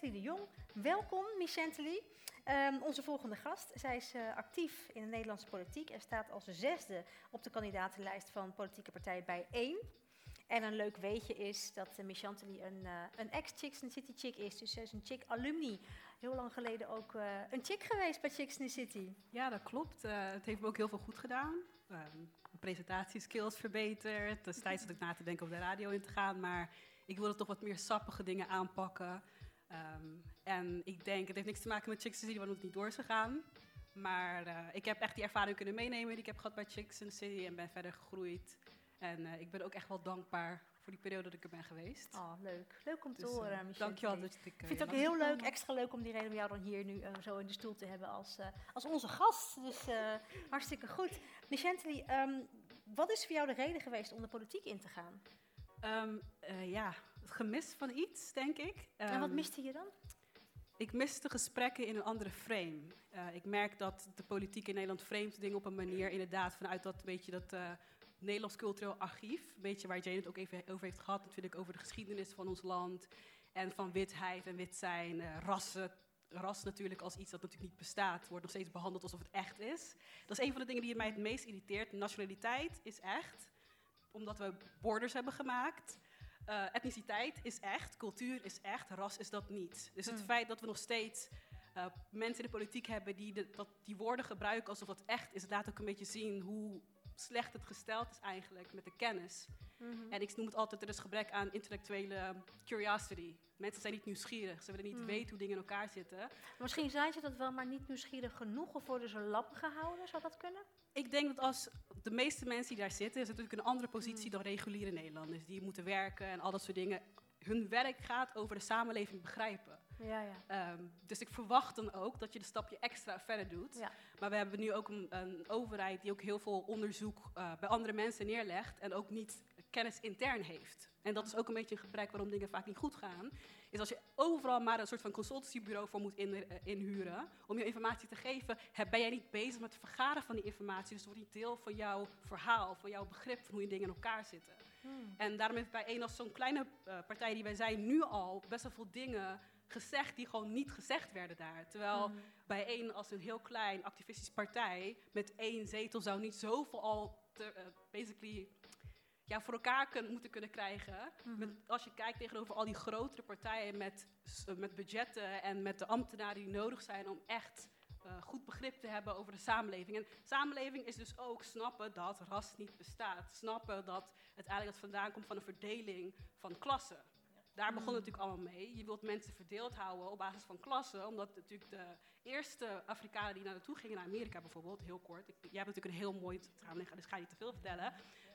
de Jong. Welkom, Michentely. Um, onze volgende gast. Zij is uh, actief in de Nederlandse politiek en staat als zesde op de kandidatenlijst van politieke partij bij 1. En een leuk weetje is dat uh, een, uh, een ex-Chicks in City chick is. Dus ze is een chick alumni. Heel lang geleden ook uh, een chick geweest bij Chicks in the City. Ja, dat klopt. het heeft me ook heel veel goed gedaan. Um, presentatieskills verbeterd. Destijds zat ik na te denken om de radio in te gaan. Maar ik wilde toch wat meer sappige dingen aanpakken. Um, en ik denk, het heeft niks te maken met Chicks in the City, want het niet door gegaan. Maar ik heb echt die ervaring kunnen meenemen die ik heb gehad bij Chicks in the City. En ben verder gegroeid. En uh, ik ben ook echt wel dankbaar voor die periode dat ik er ben geweest. Oh, leuk. Leuk om te dus, horen, uh, Michelle. Dankjewel. Dat ik uh, vind het ook heel leuk, extra leuk om die reden om jou dan hier nu uh, zo in de stoel te hebben als, als onze gast. Dus hartstikke goed. Michelle, um, wat is voor jou de reden geweest om de politiek in te gaan? Um, ja, het gemis van iets, denk ik. Um, en wat miste je dan? Ik miste gesprekken in een andere frame. Uh, ik merk dat de politiek in Nederland framet dingen op een manier, inderdaad, vanuit dat beetje dat uh, Nederlands cultureel archief. Een beetje waar Jane het ook even over heeft gehad, natuurlijk over de geschiedenis van ons land. En van witheid en wit zijn, uh, rassen. Ras natuurlijk als iets dat natuurlijk niet bestaat, wordt nog steeds behandeld alsof het echt is. Dat is een van de dingen die mij het meest irriteert. Nationaliteit is echt, omdat we borders hebben gemaakt. Uh, etniciteit is echt, cultuur is echt, ras is dat niet. Dus het Hmm. feit dat we nog steeds uh, mensen in de politiek hebben die, de, dat, die woorden gebruiken alsof dat echt is, laat ook een beetje zien hoe slecht het gesteld is eigenlijk met de kennis. Mm -hmm. En ik noem het altijd, er is gebrek aan intellectuele curiosity. Mensen zijn niet nieuwsgierig, ze willen niet Mm. weten hoe dingen in elkaar zitten. Misschien zijn ze dat wel, maar niet nieuwsgierig genoeg of worden ze lam gehouden? Zou dat kunnen? Ik denk dat als de meeste mensen die daar zitten, is natuurlijk een andere positie Mm. dan reguliere Nederlanders. Die moeten werken en al dat soort dingen. Hun werk gaat over de samenleving begrijpen. Ja, ja. Um, dus ik verwacht dan ook dat je de stapje extra verder doet. Ja. Maar we hebben nu ook een, een overheid die ook heel veel onderzoek uh, bij andere mensen neerlegt en ook niet kennis intern heeft. En dat is ook een beetje een gebrek waarom dingen vaak niet goed gaan. Is als je overal maar een soort van consultancybureau voor moet in, uh, inhuren om je informatie te geven, ben jij niet bezig met het vergaren van die informatie. Dus het wordt niet deel van jouw verhaal, van jouw begrip van hoe je dingen in elkaar zitten. Hmm. En daarom heeft bij een als zo'n kleine uh, partij die wij zijn nu al best wel veel dingen gezegd die gewoon niet gezegd werden daar. Terwijl Mhm. bij één als een heel klein activistische partij met één zetel zou niet zoveel al te, eh, basically ja, voor elkaar kunnen, moeten kunnen krijgen. Mhm. Met, als je kijkt tegenover al die grotere partijen met, eh, met budgetten en met de ambtenaren die nodig zijn om echt eh, goed begrip te hebben over de samenleving. En samenleving is dus ook snappen dat ras niet bestaat. Snappen dat het eigenlijk dat vandaan komt van een verdeling van klassen. Daar begon het natuurlijk allemaal mee. Je wilt mensen verdeeld houden op basis van klassen, omdat natuurlijk de eerste Afrikanen die naar naartoe gingen, naar Amerika bijvoorbeeld, heel kort. Ik, jij hebt natuurlijk een heel mooi traum, dus ga je niet te veel vertellen.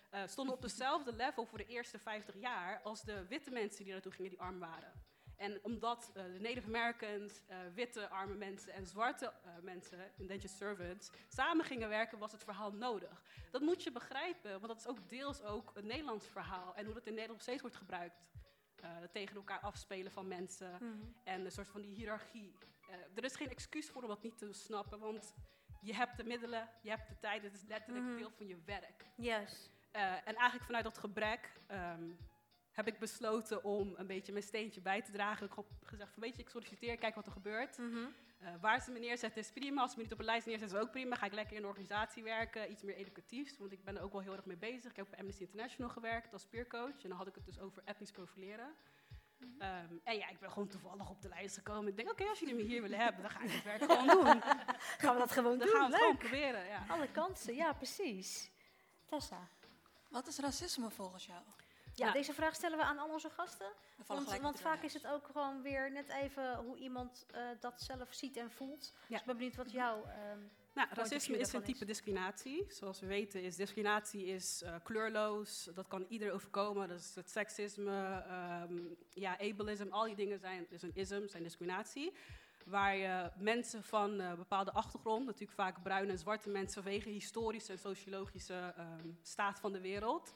eh, stonden op dezelfde level voor de eerste 50 jaar als de witte mensen die naartoe gingen die arm waren. En omdat eh, de Native Americans, eh, witte arme mensen en zwarte mensen, indentured servants, samen gingen werken, was het verhaal nodig. Dat moet je begrijpen, want dat is ook deels ook een Nederlands verhaal en hoe dat in Nederland steeds wordt gebruikt. Eh, tegen elkaar afspelen van mensen Mhm. en een soort van die hiërarchie. Eh, er is geen excuus voor om dat niet te snappen, want je hebt de middelen, je hebt de tijd, het is letterlijk Mhm. deel van je werk. Juist. Eh, en eigenlijk vanuit dat gebrek ehm, heb ik besloten om een beetje mijn steentje bij te dragen. Ik heb gezegd van, weet je, ik solliciteer, kijk wat er gebeurt. Mhm. Waar ze me neerzetten is prima. Als ze me niet op een lijst neerzetten is ook prima. Ga ik lekker in een organisatie werken, iets meer educatiefs. Want ik ben er ook wel heel erg mee bezig. Ik heb bij Amnesty International gewerkt als peercoach. En dan had ik het dus over etnisch profileren. Ehm, en ja, ik ben gewoon toevallig op de lijst gekomen. Ik denk, oké, als jullie me hier willen hebben, dan ga ik het werk gewoon doen. Gaan we dat gewoon Dan doen? gaan we het gewoon proberen, ja. Alle kansen, ja, precies. Tessa. Wat is racisme volgens jou? Ja, deze vraag stellen we aan al onze gasten. Want, vaak is het ook gewoon weer net even hoe iemand eh, dat zelf ziet en voelt. Ja. Dus ik ben benieuwd wat jouw... ehm, Nou, racisme is een type discriminatie. Zoals we weten is discriminatie is eh, kleurloos. Dat kan ieder overkomen. Dat is het seksisme, ehm, ja, ableism, al die dingen zijn, dus een ism, zijn discriminatie. Waar je mensen van eh bepaalde achtergrond, natuurlijk vaak bruine en zwarte mensen, vanwege historische en sociologische ehm, staat van de wereld,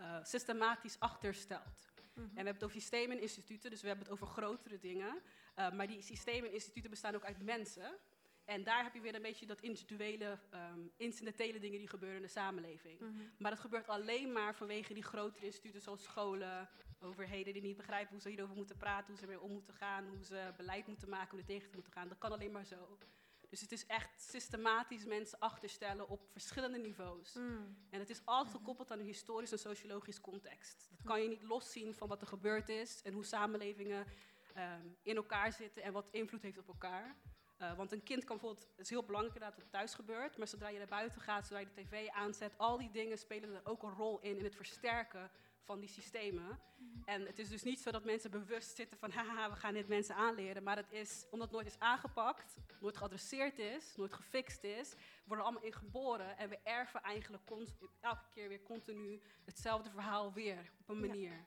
eh, systematisch achterstelt. mhm. En we hebben het over systemen en instituten, dus we hebben het over grotere dingen. Uh, maar die systemen en instituten bestaan ook uit mensen. En daar heb je weer een beetje dat individuele, ehm, incidentele dingen die gebeuren in de samenleving. Mhm. Maar dat gebeurt alleen maar vanwege die grotere instituten zoals scholen, overheden die niet begrijpen hoe ze hierover moeten praten, hoe ze ermee om moeten gaan, hoe ze beleid moeten maken, hoe er tegen te moeten gaan. Dat kan alleen maar zo. Dus het is echt systematisch mensen achterstellen op verschillende niveaus. Mm. En het is altijd gekoppeld aan een historisch en sociologisch context. Dat kan je niet loszien van wat er gebeurd is en hoe samenlevingen ehm, in elkaar zitten en wat invloed heeft op elkaar. Eh, want een kind kan bijvoorbeeld, het is heel belangrijk inderdaad wat thuis gebeurt, maar zodra je naar buiten gaat, zodra je de tv aanzet, al die dingen spelen er ook een rol in, in het versterken van die systemen. En het is dus niet zo dat mensen bewust zitten van, haha, we gaan dit mensen aanleren, maar het is, omdat het nooit is aangepakt, nooit geadresseerd is, nooit gefixt is, worden allemaal in geboren en we erven eigenlijk elke keer weer continu hetzelfde verhaal weer op een Ja. manier.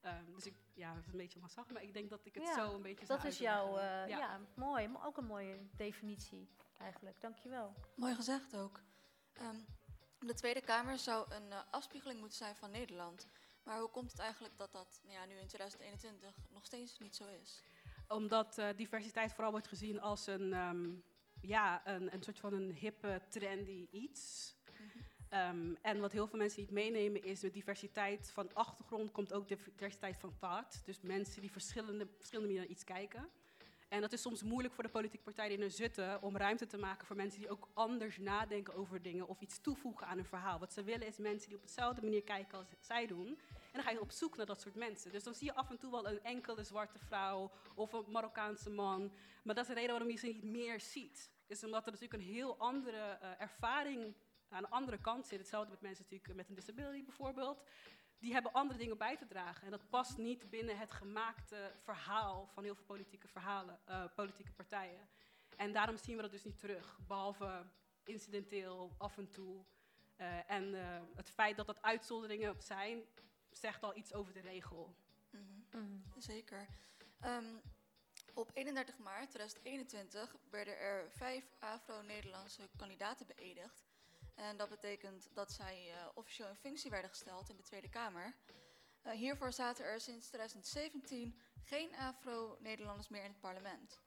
Ehm, dus ik, ja, het is een beetje lastig, maar ik denk dat ik het Ja, zo een beetje zou Dat is jouw... eh, Ja. ja. mooi. Maar ook een mooie definitie eigenlijk. Dankjewel. Mooi gezegd ook. Ehm, de Tweede Kamer zou een eh, afspiegeling moeten zijn van Nederland. Maar hoe komt het eigenlijk dat dat nou ja, nu in 2021 nog steeds niet zo is? Omdat eh, diversiteit vooral wordt gezien als een, ehm, ja, een, een soort van een hippe, trendy iets. Ehm, en wat heel veel mensen niet meenemen is de diversiteit van achtergrond komt ook de diversiteit van thought. Dus mensen die verschillende, verschillende manieren naar iets kijken. En dat is soms moeilijk voor de politieke partijen er zitten om ruimte te maken voor mensen die ook anders nadenken over dingen of iets toevoegen aan hun verhaal. Wat ze willen is mensen die op dezelfde manier kijken als zij doen. En dan ga je op zoek naar dat soort mensen. Dus dan zie je af en toe wel een enkele zwarte vrouw of een Marokkaanse man. Maar dat is de reden waarom je ze niet meer ziet. Is omdat er natuurlijk een heel andere eh, ervaring aan de andere kant zit. Hetzelfde met mensen natuurlijk met een disability bijvoorbeeld. Die hebben andere dingen bij te dragen. En dat past niet binnen het gemaakte verhaal van heel veel politieke verhalen, eh, politieke partijen. En daarom zien we dat dus niet terug. Behalve incidenteel, af en toe. Eh, en eh, het feit dat dat uitzonderingen zijn, zegt al iets over de regel. Mhm. Zeker. Ehm, op 31 maart 2021 werden er vijf Afro-Nederlandse kandidaten beëdigd. En dat betekent dat zij eh, officieel in functie werden gesteld in de Tweede Kamer. Eh, hiervoor zaten er sinds 2017 geen Afro-Nederlanders meer in het parlement.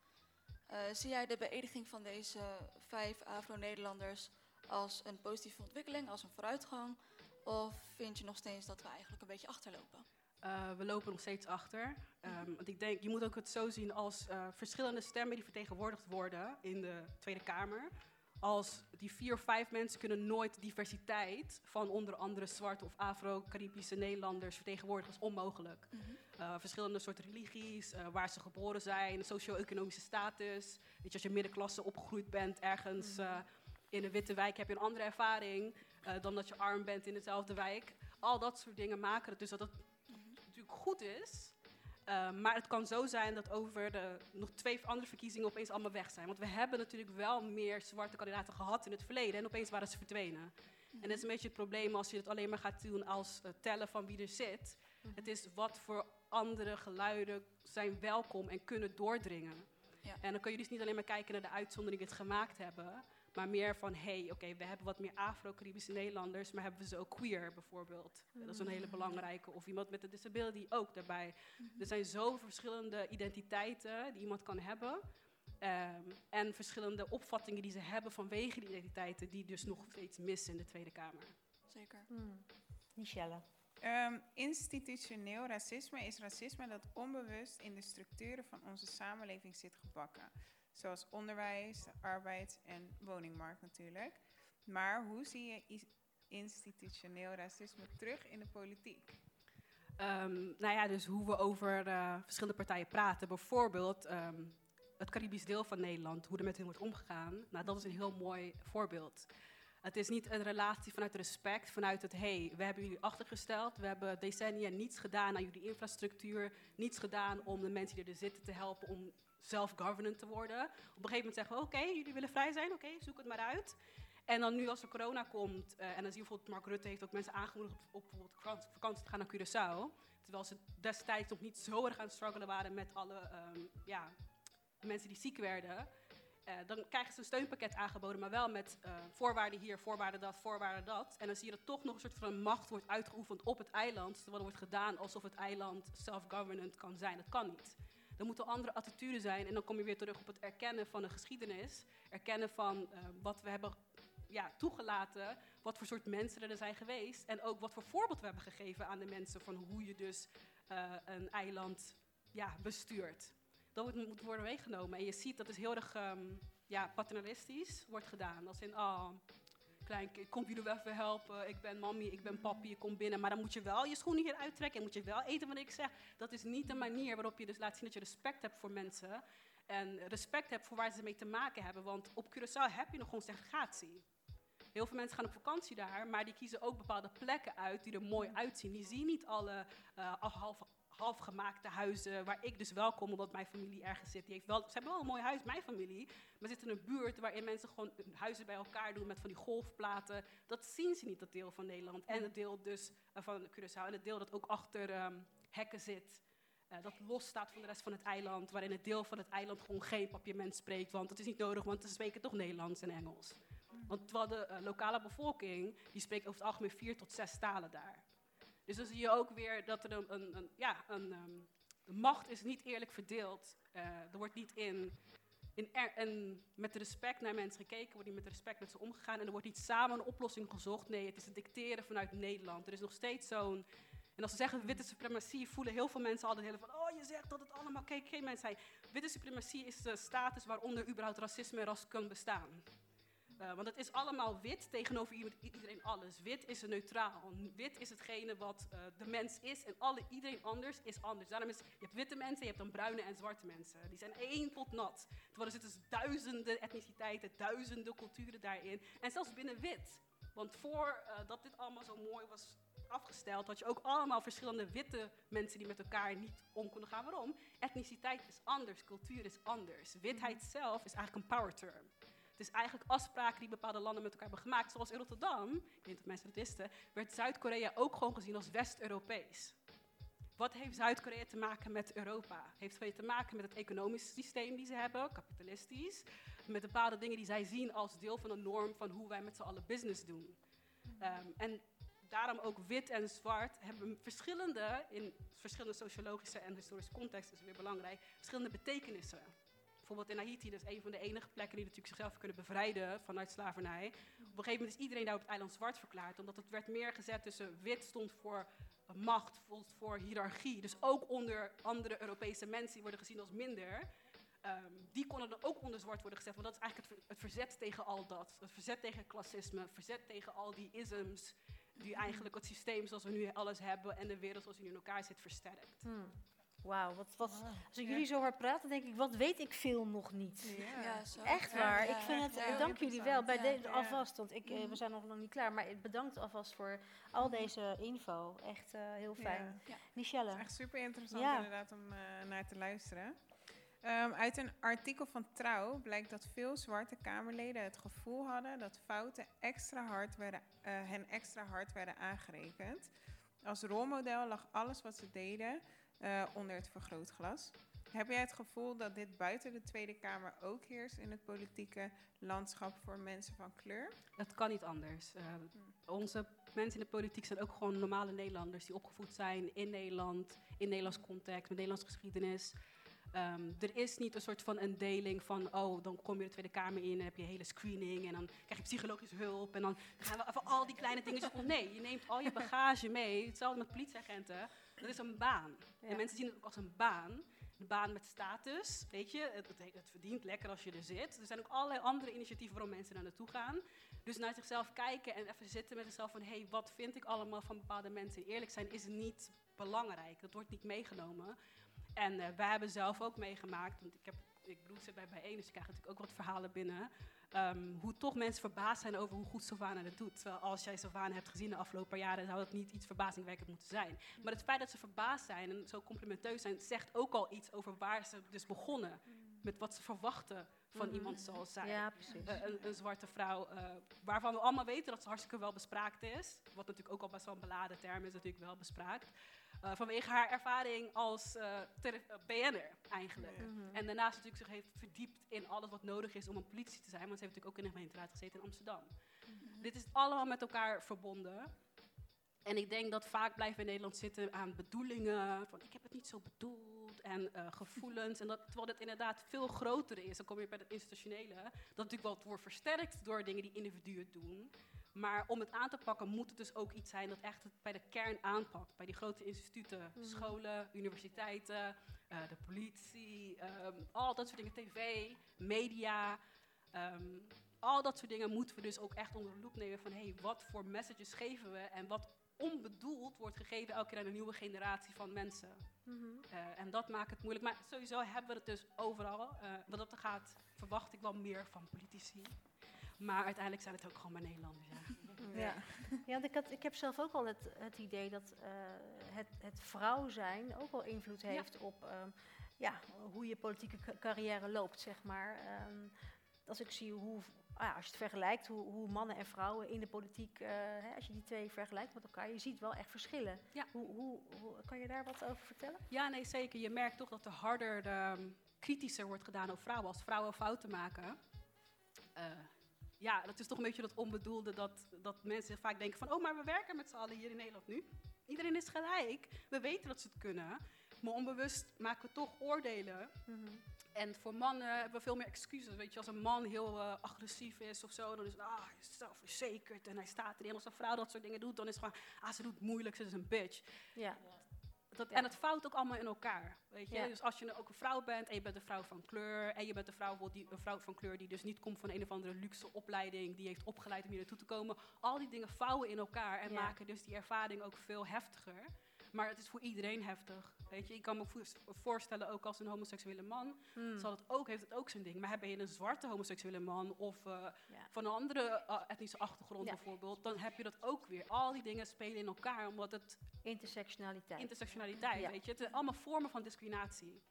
Eh, zie jij de beëdiging van deze vijf Afro-Nederlanders als een positieve ontwikkeling, als een vooruitgang? Of vind je nog steeds dat we eigenlijk een beetje achterlopen? Uh, we lopen nog steeds achter. Um, want ik denk, je moet ook het zo zien als uh, verschillende stemmen die vertegenwoordigd worden in de Tweede Kamer. Als die vier of vijf mensen kunnen nooit diversiteit van onder andere zwarte of Afro-Caribische Nederlanders vertegenwoordigen. Is onmogelijk. Mhm. Uh, verschillende soorten religies, waar ze geboren zijn, socio-economische status. Weet je, als je middenklasse opgegroeid bent ergens Mhm. in een witte wijk, heb je een andere ervaring dan dat je arm bent in dezelfde wijk. Al dat soort dingen maken het dus dat het natuurlijk goed is. Uh, maar het kan zo zijn dat over de nog twee andere verkiezingen opeens allemaal weg zijn. Want we hebben natuurlijk wel meer zwarte kandidaten gehad in het verleden en opeens waren ze verdwenen. En dat is een beetje het probleem als je het alleen maar gaat doen als uh, tellen van wie er zit. Het is wat voor andere geluiden zijn welkom en kunnen doordringen. Ja. En dan kun je dus niet alleen maar kijken naar de uitzonderingen die het gemaakt hebben, maar meer van, hé, hey, oké, we hebben wat meer Afro-Caribische Nederlanders, maar hebben we ze ook queer bijvoorbeeld? Dat is een hele belangrijke. Of iemand met een disability ook daarbij. Er zijn zoveel verschillende identiteiten die iemand kan hebben. Um, en verschillende opvattingen die ze hebben vanwege die identiteiten, die dus nog steeds missen in de Tweede Kamer. Zeker. Hmm. Michelle. Um, institutioneel racisme is racisme dat onbewust in de structuren van onze samenleving zit gebakken zoals onderwijs, arbeids- en woningmarkt natuurlijk. Maar hoe zie je institutioneel racisme terug in de politiek? Um, nou ja, dus hoe we over uh, verschillende partijen praten. Bijvoorbeeld um, het Caribisch deel van Nederland, hoe er met hen wordt omgegaan. Nou, dat is een heel mooi voorbeeld. Het is niet een relatie vanuit respect, vanuit het hey, we hebben jullie achtergesteld, we hebben decennia niets gedaan aan jullie infrastructuur, niets gedaan om de mensen die er zitten te helpen om self-governant te worden. Op een gegeven moment zeggen we, oké, jullie willen vrij zijn, oké, zoek het maar uit. En dan nu als er corona komt, uh, en dan zie je bijvoorbeeld, Mark Rutte heeft ook mensen aangemoedigd op, bijvoorbeeld vakantie te gaan naar Curaçao. Terwijl ze destijds nog niet zo erg aan het struggelen waren met alle um, ja, mensen die ziek werden. Uh, dan krijgen ze een steunpakket aangeboden, maar wel met uh, voorwaarden hier, voorwaarden dat, voorwaarden dat. En dan zie je dat toch nog een soort van macht wordt uitgeoefend op het eiland. Terwijl er wordt gedaan alsof het eiland self-governant kan zijn. Dat kan niet. Er moeten andere attitudes zijn en dan kom je weer terug op het erkennen van de geschiedenis. Erkennen van uh, wat we hebben ja, toegelaten, wat voor soort mensen er zijn geweest. En ook wat voor voorbeeld we hebben gegeven aan de mensen van hoe je dus een eiland ja, bestuurt. Dat moet, worden meegenomen. En je ziet dat is heel erg um, ja, paternalistisch wordt gedaan. Als in, oh, kleinkind, kom jullie wel even helpen. Ik ben mammy, ik ben papi, je komt binnen. Maar dan moet je wel je schoenen hier uittrekken en moet je wel eten wat ik zeg. Dat is niet de manier waarop je dus laat zien dat je respect hebt voor mensen. En respect hebt voor waar ze mee te maken hebben. Want op Curaçao heb je nog gewoon segregatie. Heel veel mensen gaan op vakantie daar, maar die kiezen ook bepaalde plekken uit die er mooi uitzien. Die zien niet alle uh, half, halfgemaakte huizen waar ik dus wel kom omdat mijn familie ergens zit. Die heeft wel, ze hebben wel een mooi huis, mijn familie, maar zitten in een buurt waarin mensen gewoon huizen bij elkaar doen met van die golfplaten. Dat zien ze niet, dat deel van Nederland. En het deel dus uh, van Curaçao en het deel dat ook achter um, hekken zit. Uh, dat los staat van de rest van het eiland, waarin het deel van het eiland gewoon geen papierment spreekt, want dat is niet nodig, want ze spreken toch Nederlands en Engels. Want terwijl de uh, lokale bevolking, die spreekt over het algemeen vier tot zes talen daar. Dus dan zie je ook weer dat er een, een, een ja, een, um, de macht is niet eerlijk verdeeld. Uh, er wordt niet in, in en met respect naar mensen gekeken, wordt niet met respect met ze omgegaan en er wordt niet samen een oplossing gezocht. Nee, het is het dicteren vanuit Nederland. Er is nog steeds zo'n en als ze zeggen witte suprematie, voelen heel veel mensen altijd heel van, oh je zegt dat het allemaal, kijk, geen mensen zijn. Witte suprematie is de status waaronder überhaupt racisme en ras kan bestaan. Uh, want het is allemaal wit tegenover iedereen alles. Wit is neutraal. Wit is hetgene wat uh, de mens is en alle, iedereen anders is anders. Daarom is, je hebt witte mensen, je hebt dan bruine en zwarte mensen. Die zijn één pot nat. Terwijl er zitten dus duizenden etniciteiten, duizenden culturen daarin. En zelfs binnen wit. Want voordat uh, dat dit allemaal zo mooi was afgesteld, had je ook allemaal verschillende witte mensen die met elkaar niet om konden gaan. Waarom? Etniciteit is anders, cultuur is anders. Witheid zelf is eigenlijk een power term. Het is eigenlijk afspraken die bepaalde landen met elkaar hebben gemaakt. Zoals in Rotterdam, ik weet dat mensen het wisten, werd Zuid-Korea ook gewoon gezien als West-Europees. Wat heeft Zuid-Korea te maken met Europa? Heeft het te maken met het economisch systeem die ze hebben, kapitalistisch, met bepaalde dingen die zij zien als deel van een norm van hoe wij met z'n allen business doen. Um, en daarom ook wit en zwart hebben verschillende, in verschillende sociologische en historische contexten is weer belangrijk, verschillende betekenissen bijvoorbeeld in Haiti, dat is een van de enige plekken die natuurlijk zichzelf kunnen bevrijden vanuit slavernij. een gegeven moment is iedereen daar op het eiland zwart verklaard. Omdat het werd meer gezet tussen wit stond voor macht, stond voor hiërarchie. Dus ook onder andere Europese mensen die worden gezien als minder. ehm, die konden dan ook onder zwart worden gezet. Want dat is eigenlijk het verzet tegen al dat. Het verzet tegen klassisme, het verzet tegen al die isms. Die eigenlijk het systeem zoals we nu alles hebben en de wereld zoals die nu in elkaar zit versterkt. Hmm. Wauw, wat, wat, als ik Ja. jullie zo hoor praten, denk ik, wat weet ik veel nog niet. Ja, zo. Echt waar. ja, ik vind het, ja. dank jullie wel bij deze alvast, want ik, eh, Mhm. we zijn nog lang niet klaar. Maar bedankt alvast voor al deze info. Echt eh, heel fijn. Ja. Michelle. Het is echt super interessant Ja. inderdaad om eh, naar te luisteren. Ehm, uit een artikel van Trouw blijkt dat veel zwarte Kamerleden het gevoel hadden dat fouten extra hard werden, eh, hen extra hard werden aangerekend. Als rolmodel lag alles wat ze deden eh, onder het vergrootglas. Heb jij het gevoel dat dit buiten de Tweede Kamer ook heerst in het politieke landschap voor mensen van kleur? Het kan niet anders. Eh, onze mensen in de politiek zijn ook gewoon normale Nederlanders die opgevoed zijn in Nederland, in Nederlands context, met Nederlandse geschiedenis. Ehm, er is niet een soort van een deling van, oh, dan kom je de Tweede Kamer in en heb je een hele screening en dan krijg je psychologische hulp en dan gaan we even al die kleine om. Nee, je neemt al je bagage mee. Hetzelfde met politieagenten. Dat is een baan. Ja. En mensen zien het ook als een baan. Een baan met status, weet je. Het, het, het verdient lekker als je er zit. Er zijn ook allerlei andere initiatieven waarom mensen daar naartoe gaan. Dus naar zichzelf kijken en even zitten met zichzelf van... hé, hey, wat vind ik allemaal van bepaalde mensen? En eerlijk zijn is niet belangrijk. Dat wordt niet meegenomen. En eh, wij hebben zelf ook meegemaakt, want ik, heb, ik bedoel, zit bij bijeen, dus ik krijg natuurlijk ook wat verhalen binnen. Ehm, hoe toch mensen verbaasd zijn over hoe goed Sylvana het doet. Terwijl als jij Sylvana hebt gezien de afgelopen jaren, zou dat niet iets verbazingwekkend moeten zijn. Maar het feit dat ze verbaasd zijn en zo complimenteus zijn, zegt ook al iets over waar ze dus begonnen. Met wat ze verwachten van Mhm. iemand zoals zij. Ja, precies. Eh, een, een zwarte vrouw, eh, waarvan we allemaal weten dat ze hartstikke wel bespraakt is. Wat natuurlijk ook al best wel een beladen term is, natuurlijk wel bespraakt. Eh, vanwege haar ervaring als eh, tele- eh, BN'er eigenlijk. Mhm. En daarnaast natuurlijk zich heeft verdiept in alles wat nodig is om een politie te zijn. Want ze heeft natuurlijk ook in de gemeenteraad gezeten in Amsterdam. Dit is allemaal met elkaar verbonden. En ik denk dat vaak blijven we in Nederland zitten aan bedoelingen. Van ik heb het niet zo bedoeld. En eh, gevoelens. En dat, terwijl het inderdaad veel groter is. Dan kom je bij het institutionele. Dat natuurlijk wel wordt versterkt door dingen die individuen doen. Maar om het aan te pakken moet het dus ook iets zijn dat echt het bij de kern aanpakt. Bij die grote instituten, Mhm. scholen, universiteiten, eh, de politie, ehm, al dat soort dingen, tv, media. ehm, al dat soort dingen moeten we dus ook echt onder de loep nemen van hey, wat voor messages geven we en wat onbedoeld wordt gegeven elke keer aan een nieuwe generatie van mensen. Mhm. Eh, en dat maakt het moeilijk. Maar sowieso hebben we het dus overal. Eh, wat dat er gaat, verwacht ik wel meer van politici. Maar uiteindelijk zijn het ook gewoon maar Nederlanders. Ja. Ja, ja want ik, had, ik heb zelf ook wel het, het idee dat eh, het, het vrouw zijn ook wel invloed heeft op ehm, ja, hoe je politieke ca- carrière loopt, zeg maar. Ehm, als ik zie hoe, ah ja, als je het vergelijkt, hoe, hoe mannen en vrouwen in de politiek, eh, hè, als je die twee vergelijkt met elkaar, je ziet wel echt verschillen. Ja. Hoe, hoe, hoe, kan je daar wat over vertellen? Ja, nee, zeker. Je merkt toch dat er harder, ehm, kritischer wordt gedaan over vrouwen. Als vrouwen fouten maken. Eh, ja, dat is toch een beetje dat onbedoelde dat, dat mensen vaak denken van... oh, maar we werken met z'n allen hier in Nederland nu. Iedereen is gelijk. We weten dat ze het kunnen. Maar onbewust maken we toch oordelen. En voor mannen hebben we veel meer excuses. Weet je, als een man heel eh, agressief is of zo, dan is het, ah, hij is zelfverzekerd en hij staat erin. Als een vrouw dat soort dingen doet, dan is het gewoon, ah, ze doet moeilijk, ze is een bitch. Ja. Dat. En het fout ook allemaal in elkaar. Weet je? Dus als je ook een vrouw bent en je bent een vrouw van kleur. En je bent een vrouw, die, een vrouw van kleur die dus niet komt van een of andere luxe opleiding. Die heeft opgeleid om hier naartoe te komen. Al die dingen vouwen in elkaar en maken dus die ervaring ook veel heftiger. Maar het is voor iedereen heftig. Weet je, ik kan me voor- voorstellen ook als een homoseksuele man. Hmm. Zal het ook, heeft het ook zijn ding. Maar ben je een zwarte homoseksuele man of eh, Ja. van een andere eh, etnische achtergrond Ja. bijvoorbeeld, dan heb je dat ook weer. Al die dingen spelen in elkaar, omdat het Intersectionaliteit. intersectionaliteit, Ja. weet je. Het zijn allemaal vormen van discriminatie.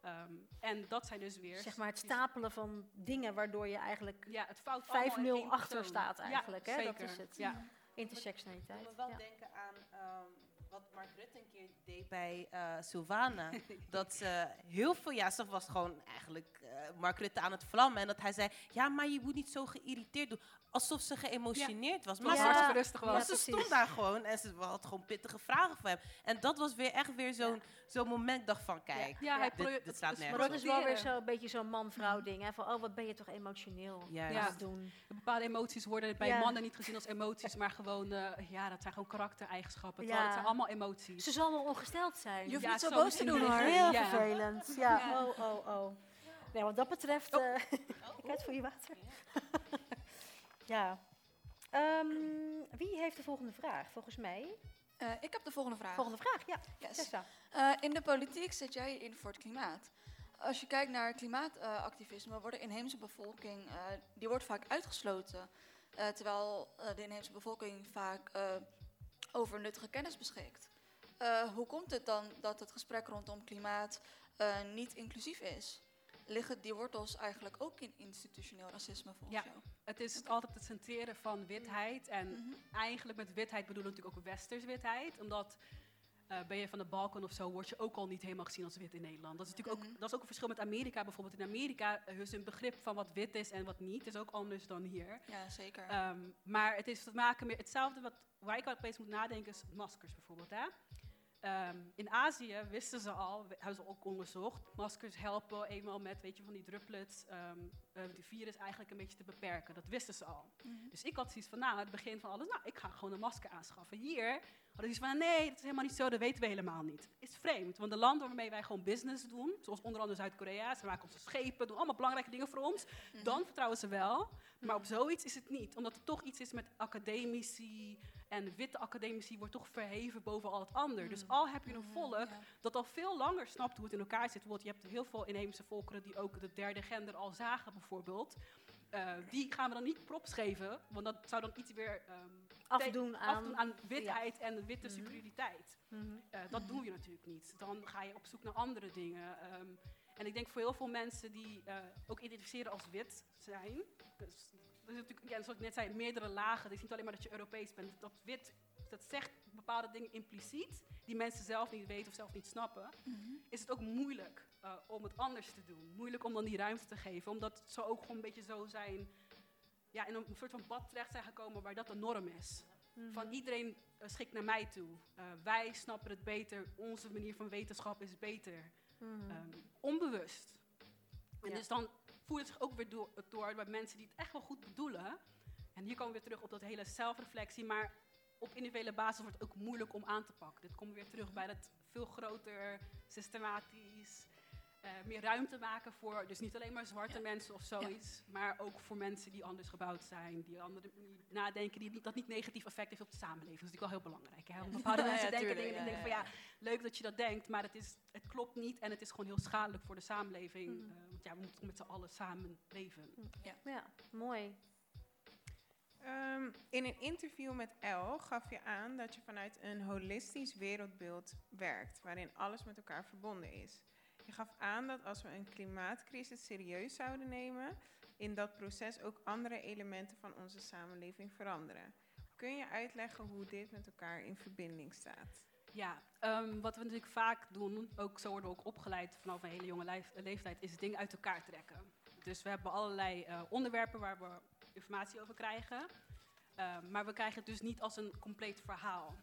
Ehm, en dat zijn dus weer... zeg maar het stapelen van dingen waardoor je eigenlijk Ja, het fout 5-0 allemaal in één achter staat Ja, eigenlijk. hè? Dat is het. Ja. Ik Intersectionaliteit. moet me wel ja. denken Mark Rutte een keer deed bij uh, Sylvana. dat ze heel veel, ja, ze was gewoon eigenlijk uh, Mark Rutte aan het vlammen. En dat hij zei, ja, maar je moet niet zo geïrriteerd doen. Alsof ze geëmotioneerd was. Maar ja. ze, rustig was. Ze stond daar gewoon en ze had gewoon pittige vragen voor hem. En dat was weer echt weer zo'n zo'n moment, dacht van, kijk, ja, hij dit, dit staat nergens Maar dat is wel weer zo'n beetje zo'n man-vrouw ding. Hè? Van, oh, wat ben je toch emotioneel ja. ja. doen. Bepaalde emoties worden bij mannen niet gezien als emoties, maar gewoon, uh, ja, dat zijn gewoon karaktereigenschappen. Ja. Het zijn allemaal emoties. Ze zal wel ongesteld zijn. Je hoeft niet zo boos te doen hoor. Heel vervelend. Ja, oh, oh, oh. Nee, wat dat betreft, uh, ik uit voor je water. ja. Um, wie heeft de volgende vraag? Volgens mij. Uh, ik heb de volgende vraag. Volgende vraag, ja. Yes. Uh, in de politiek zet jij in voor het klimaat. Als je kijkt naar klimaatactivisme, wordt de inheemse bevolking die wordt vaak uitgesloten. terwijl de inheemse bevolking vaak over nuttige kennis beschikt. Hoe komt het dan dat het gesprek rondom klimaat niet inclusief is? liggen die wortels eigenlijk ook in institutioneel racisme volgens ja, Het is altijd het centreren van witheid. En mhm. eigenlijk met witheid bedoelen we natuurlijk ook westers witheid. Omdat uh, ben je van de Balkan of zo, word je ook al niet helemaal gezien als wit in Nederland. Dat is natuurlijk ook, mhm. dat is ook een verschil met Amerika bijvoorbeeld. In Amerika is een begrip van wat wit is en wat niet, is ook anders dan hier. Ja, zeker. Um, maar het is te maken met hetzelfde wat, waar ik opeens moet nadenken is maskers bijvoorbeeld. Hè? Um, in Azië wisten ze al, hebben ze ook onderzocht, maskers helpen eenmaal met, weet je, van die druplets, um, uh, die virus eigenlijk een beetje te beperken. Dat wisten ze al. Mm -hmm. Dus ik had zoiets van, nou, het begin van alles, nou, ik ga gewoon een masker aanschaffen. Hier hadden ze van, nee, dat is helemaal niet zo, dat weten we helemaal niet. Is vreemd, want de landen waarmee wij gewoon business doen, zoals onder andere Zuid-Korea, ze maken onze schepen, doen allemaal belangrijke dingen voor ons, mm -hmm. dan vertrouwen ze wel. Maar op zoiets is het niet, omdat er toch iets is met academici, en witte academici wordt toch verheven boven al het ander. Dus al heb je een mm, volk dat al veel langer snapt hoe het in elkaar zit. Bijvoorbeeld, je hebt heel veel inheemse volkeren die ook de derde gender al zagen, bijvoorbeeld. Uh, die gaan we dan niet props geven, want dat zou dan iets weer um, afdoen, aan, afdoen, aan, witheid en witte mm superioriteit. Mm uh, dat doe je natuurlijk niet. Dan ga je op zoek naar andere dingen. Um, en ik denk voor heel veel mensen die uh, ook identificeren als wit zijn, dus is natuurlijk, ja, zoals ik net zei, meerdere lagen. Het is niet alleen maar dat je Europees bent. Dat wit, dat zegt bepaalde dingen impliciet, die mensen zelf niet weten of zelf niet snappen. Mhm. Is het ook moeilijk uh, om het anders te doen. Moeilijk om dan die ruimte te geven, omdat ze ook gewoon een beetje zo zijn, ja, in een soort van bad terecht zijn gekomen waar dat de norm is. Mhm. Van iedereen uh, schikt naar mij toe. Uh, wij snappen het beter, onze manier van wetenschap is beter. Mm um, onbewust. En dus dan voert het zich ook weer door, door bij mensen die het echt wel goed bedoelen. En hier komen we weer terug op dat hele zelfreflectie, maar op individuele basis wordt het ook moeilijk om aan te pakken. Dit we weer terug bij dat veel groter, systematisch, uh, meer ruimte maken voor, dus niet alleen maar zwarte mensen of zoiets, ja. maar ook voor mensen die anders gebouwd zijn, die andere die nadenken, die dat niet negatief effect heeft op de samenleving. Dat is natuurlijk wel heel belangrijk. Hè? bepaalde ja, mensen denken dingen en denken van ja, leuk dat je dat denkt, maar het, is, het klopt niet en het is gewoon heel schadelijk voor de samenleving. Mm. Uh, want ja, we moeten met z'n allen samen leven. Ja, ja mooi. Um, in een interview met El gaf je aan dat je vanuit een holistisch wereldbeeld werkt, waarin alles met elkaar verbonden is. Je gaf aan dat als we een klimaatcrisis serieus zouden nemen, in dat proces ook andere elementen van onze samenleving veranderen. Kun je uitleggen hoe dit met elkaar in verbinding staat? Ja, um, wat we natuurlijk vaak doen, ook zo worden we ook opgeleid vanaf een hele jonge leef leeftijd, is dingen uit elkaar trekken. Dus we hebben allerlei uh, onderwerpen waar we informatie over krijgen. Uh, maar we krijgen het dus niet als een compleet verhaal.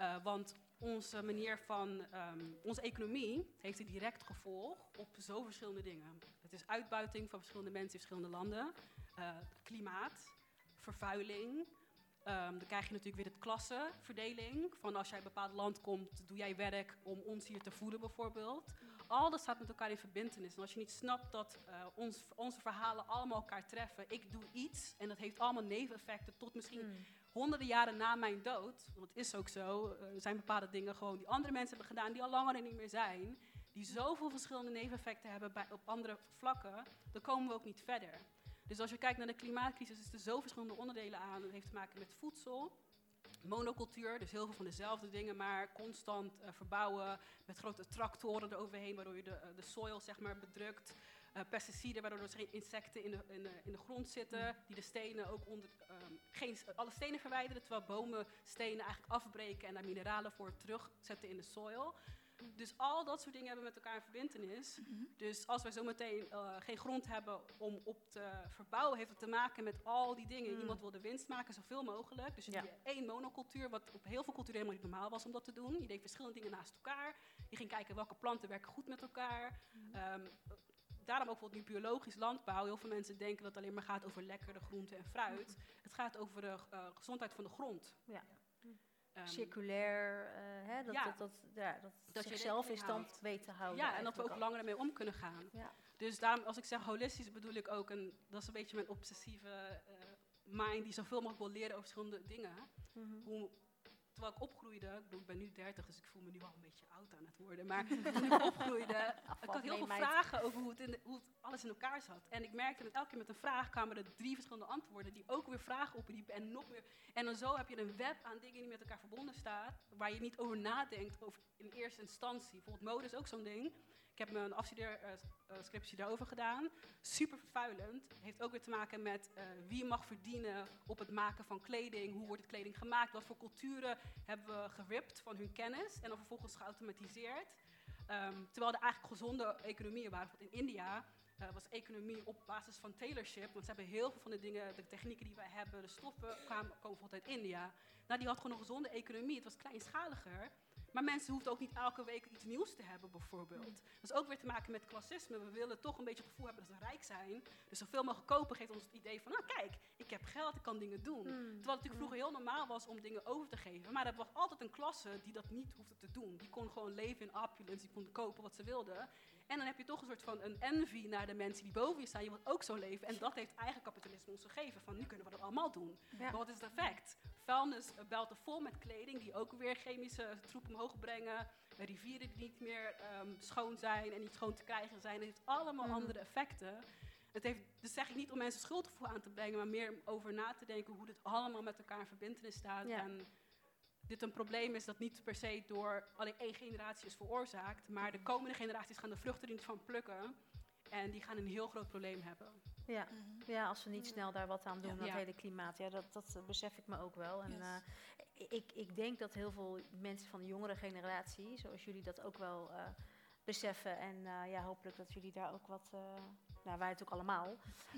Uh, want onze manier van, um, onze economie heeft een direct gevolg op zo verschillende dingen. Het is uitbuiting van verschillende mensen in verschillende landen, uh, klimaat, vervuiling. Um, dan krijg je natuurlijk weer het klassenverdeling. Van als jij een bepaald land komt, doe jij werk om ons hier te voeden bijvoorbeeld. Al dat staat met elkaar in verbindenis. En als je niet snapt dat uh, ons, onze verhalen allemaal elkaar treffen. Ik doe iets en dat heeft allemaal neveneffecten tot misschien... Hmm honderden jaren na mijn dood, want het is ook zo, eh, er zijn bepaalde dingen gewoon die andere mensen hebben gedaan, die al langer niet meer zijn, die zoveel verschillende neveneffecten hebben bij, op andere vlakken, dan komen we ook niet verder. Dus als je kijkt naar de klimaatcrisis, is er zo verschillende onderdelen aan. Het heeft te maken met voedsel, monocultuur, dus heel veel van dezelfde dingen, maar constant uh, verbouwen met grote tractoren eroverheen, waardoor je de, uh, de soil zeg maar bedrukt. eh, pesticiden, waardoor er geen insecten in de, in de, in de grond zitten, die de stenen ook onder, ehm, geen, alle stenen verwijderen, terwijl bomen stenen eigenlijk afbreken en daar mineralen voor terugzetten in de soil. Dus al dat soort dingen hebben met elkaar een verbindenis. Dus als wij zometeen eh geen grond hebben om op te verbouwen, heeft het te maken met al die dingen. Mm. Iemand wil de winst maken, zoveel mogelijk. Dus je Ja. hebt één monocultuur, wat op heel veel culturen helemaal niet normaal was om dat te doen. Je deed verschillende dingen naast elkaar. Je ging kijken welke planten werken goed met elkaar. Ehm, daarom ook bijvoorbeeld nu biologisch landbouw. Heel veel mensen denken dat het alleen maar gaat over lekkere groenten en fruit. Het gaat over de eh, gezondheid van de grond. Ja. Ehm, Circulair, eh, hè, dat, ja. dat, dat, ja, dat, zichzelf in stand weet te houden. Ja, en dat we ook langer ermee om kunnen gaan. Ja. Dus daarom, als ik zeg holistisch, bedoel ik ook, een, dat is een beetje mijn obsessieve eh, mind, die zoveel mogelijk wil leren over verschillende dingen. Mhm. Hoe, terwijl ik opgroeide, ik, bedoel, ik ben nu 30, dus ik voel me nu al een beetje oud aan het worden. Maar toen ik opgroeide, ik had heel veel meid. vragen over hoe het, in de- hoe het alles in elkaar zat. En ik merkte dat elke keer met een vraag kwamen er drie verschillende antwoorden, die ook weer vragen opriepen en nog weer. En dan zo heb je een web aan dingen die met elkaar verbonden staan, waar je niet over nadenkt over in eerste instantie. Bijvoorbeeld mode is ook zo'n ding. Ik heb mijn afstudeerscriptie daarover gedaan. Super vervuilend. Heeft ook weer te maken met eh, wie mag verdienen op het maken van kleding. Hoe wordt het kleding gemaakt? Wat voor culturen hebben we geript van hun kennis en dan vervolgens geautomatiseerd. Ehm, terwijl er eigenlijk gezonde economieën waren. Bijvoorbeeld in India eh, was economie op basis van tailorship. Want ze hebben heel veel van de dingen, de technieken die wij hebben, de stoffen kwamen, komen bijvoorbeeld uit India. Nou, die had gewoon een gezonde economie. Het was kleinschaliger. Maar mensen hoefden ook niet elke week iets nieuws te hebben, bijvoorbeeld. Dat is ook weer te maken met klassisme. We willen toch een beetje het gevoel hebben dat we rijk zijn. Dus zoveel mogelijk kopen geeft ons het idee van, nou kijk, ik heb geld, ik kan dingen doen. Mm. Terwijl het natuurlijk vroeger heel normaal was om dingen over te geven. Maar er was altijd een klasse die dat niet hoefde te doen. Die kon gewoon leven in opulence, die kon kopen wat ze wilden. En dan heb je toch een soort van een envy naar de mensen die boven je staan. Je wilt ook zo leven. En dat heeft eigen kapitalisme ons gegeven. Van nu kunnen we dat allemaal doen. Ja. Maar wat is het effect? Vuilnisbelten vol met kleding die ook weer chemische troep omhoog brengen. Rivieren die niet meer ehm, schoon zijn en niet schoon te krijgen zijn. Het heeft allemaal Mhm. andere effecten. Het heeft, dus zeg ik niet om mensen schuldgevoel aan te brengen, maar meer om over na te denken hoe dit allemaal met elkaar in verbindenis staat. Ja. En dit een probleem is dat niet per se door alleen één generatie is veroorzaakt, maar de komende generaties gaan de vruchten er niet van plukken. En die gaan een heel groot probleem hebben. Ja. ja, als we niet snel daar wat aan doen, Ja. dat Ja. hele klimaat. Ja, dat, dat besef ik me ook wel. En Yes. eh, ik, ik denk dat heel veel mensen van de jongere generatie, zoals jullie dat ook wel eh, beseffen. En eh, ja, hopelijk dat jullie daar ook wat, eh, nou wij het ook allemaal,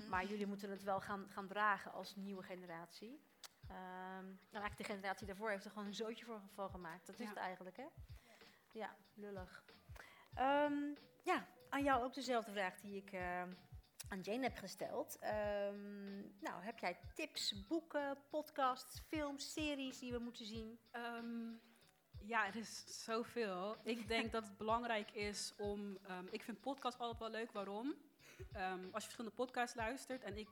maar jullie moeten het wel gaan, gaan dragen als nieuwe generatie. Ehm en eigenlijk de generatie daarvoor heeft er gewoon een zootje voor, voor gemaakt. Dat is het eigenlijk, hè? Ja, lullig. Ehm, ja, aan jou ook dezelfde vraag die ik eh, aan Jane heb gesteld. Ehm, nou, heb jij tips, boeken, podcasts, films, series die we moeten zien? Ehm, ja, er is zoveel. Ik denk dat het belangrijk is om. ehm, ik vind podcasts altijd wel leuk. Waarom? Ehm, als je verschillende podcasts luistert en ik.